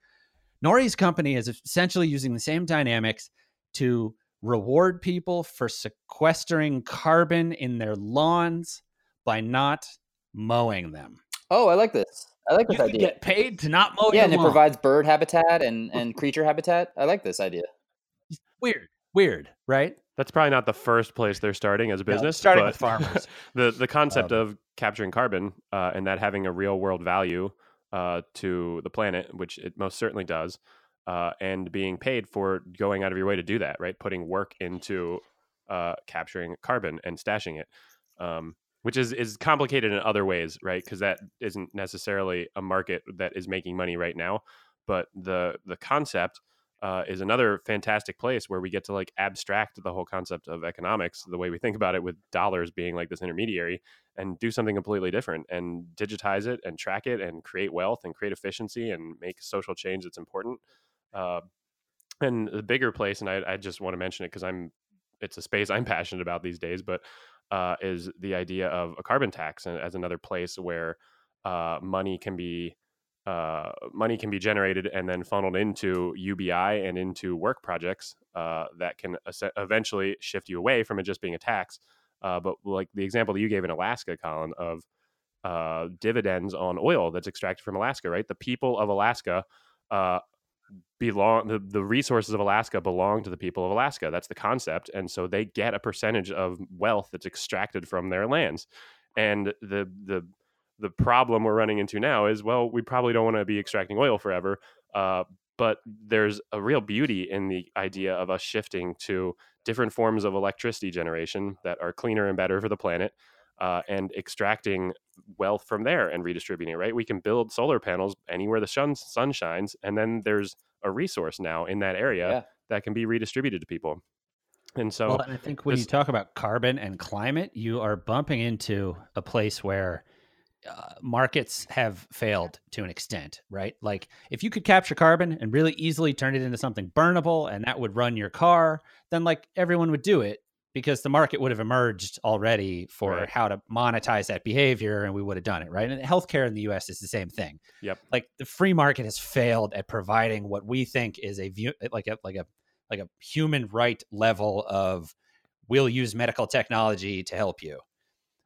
Nori's company is essentially using the same dynamics to reward people for sequestering carbon in their lawns by not mowing them. oh i like this i like You this can idea get paid to not mow yeah your and it provides bird habitat and and creature habitat i like this idea weird, weird, right? That's probably not the first place they're starting as a No, business. starting but with farmers. the the concept Um, of capturing carbon uh, and that having a real world value uh, to the planet, which it most certainly does, uh, and being paid for going out of your way to do that, right? Putting work into uh, capturing carbon and stashing it, um, which is is complicated in other ways, right? Because that isn't necessarily a market that is making money right now, but the the concept uh, is another fantastic place where we get to like abstract the whole concept of economics the way we think about it with dollars being like this intermediary and do something completely different and digitize it and track it and create wealth and create efficiency and make social change that's important uh, and the bigger place and I, I just want to mention it because i'm it's a space i'm passionate about these days but uh, is the idea of a carbon tax as another place where uh, money can be uh, money can be generated and then funneled into UBI and into work projects uh, that can eventually shift you away from it just being a tax. Uh, but like the example that you gave in Alaska, Colin, of uh, dividends on oil that's extracted from Alaska, right? The people of Alaska uh, belong the, the resources of Alaska belong to the people of Alaska. That's the concept. And so they get a percentage of wealth that's extracted from their lands. And the the the problem we're running into now is well, we probably don't want to be extracting oil forever. Uh, but there's a real beauty in the idea of us shifting to different forms of electricity generation that are cleaner and better for the planet uh, and extracting wealth from there and redistributing it right we can build solar panels anywhere the sun, sun shines and then there's a resource now in that area Yeah. that can be redistributed to people and so well, and I think when you talk about carbon and climate, you are bumping into a place where uh, markets have failed to an extent, right? Like if you could capture carbon and really easily turn it into something burnable and that would run your car, then like everyone would do it because the market would have emerged already for Right. how to monetize that behavior and we would have done it, right? And healthcare in the US is the same thing. Yep. Like the free market has failed at providing what we think is a view like a like a like a human right level of we'll use medical technology to help you.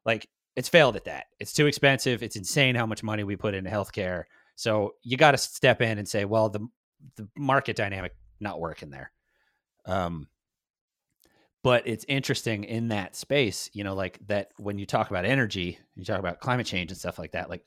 Like it's failed at that. It's too expensive. It's insane how much money we put into healthcare. So you got to step in and say, well, the the market dynamic not working there. Um, but it's interesting in that space, you know, like that when you talk about energy, you talk about climate change and stuff like that. Like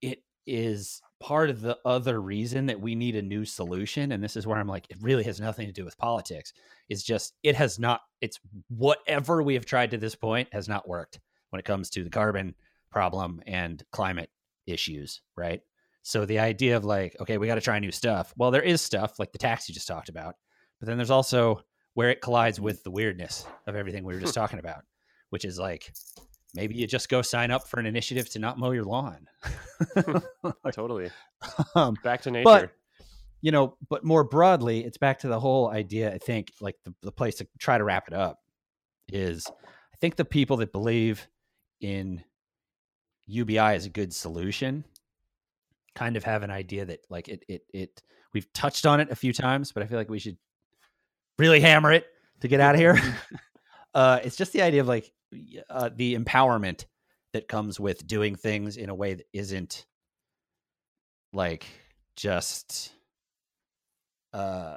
it is part of the other reason that we need a new solution. And this is where I'm like, it really has nothing to do with politics. It's just it has not. It's whatever we have tried to this point has not worked when it comes to the carbon problem and climate issues, right? So the idea of like, okay, we got to try new stuff. Well, there is stuff like the tax you just talked about, but then there's also where it collides with the weirdness of everything we were just talking about, which is like maybe you just go sign up for an initiative to not mow your lawn. totally um, back to nature but you know, but more broadly, it's back to the whole idea. I think like the, the place to try to wrap it up is I think the people that believe in UBI as a good solution kind of have an idea that like it it it we've touched on it a few times, but I feel like we should really hammer it to get out of here. uh, it's just the idea of like uh, the empowerment that comes with doing things in a way that isn't like just uh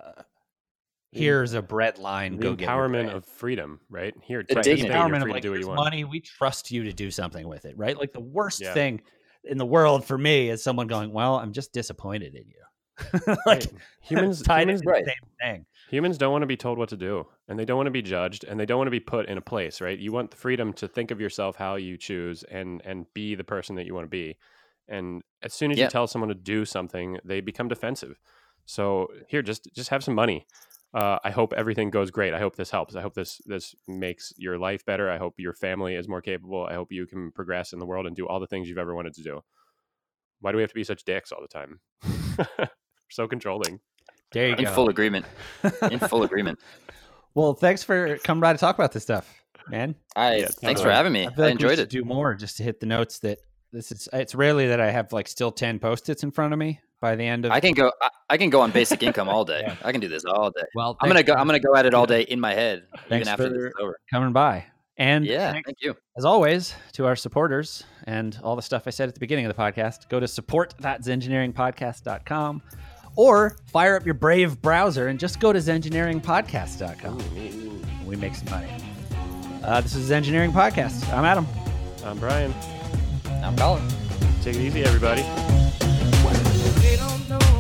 here's a bread line the go get your empowerment bread. of freedom right here The take the this dignity. thing, you're empowerment of like do what you want money we trust you to do something with it right like the worst Yeah. thing in the world for me is someone going well i'm just disappointed in you like Right. humans tied humans, the Right. same thing humans don't want to be told what to do and they don't want to be judged and they don't want to be put in a place right you want the freedom to think of yourself how you choose and and be the person that you want to be and as soon as Yeah. you tell someone to do something they become defensive so here just just have some money uh, I hope everything goes great. I hope this helps. I hope this this makes your life better. I hope your family is more capable. I hope you can progress in the world and do all the things you've ever wanted to do. Why do we have to be such dicks all the time? so controlling. there you In go full agreement. In full agreement. well thanks for coming by to talk about this stuff man I Yeah, thanks for having me. I, I, like we enjoyed should it. do more just to hit the notes that this is it's rarely that i have like still 10 post-its in front of me by the end of I can go. I, I can go on basic income all day. Yeah. I can do this all day. well I'm gonna go. I'm gonna go at it all day in my head, Thanks even after this for- is over. coming by and Yeah, thanks thank you. as always, to our supporters and all the stuff I said at the beginning of the podcast, go to support.zengineeringpodcast.com or fire up your Brave browser and just go to zengineeringpodcast.com. We make some money. Uh, this is Engineering Podcast. I'm Adam. I'm Brian. I'm Colin. Take it easy, everybody they don't know.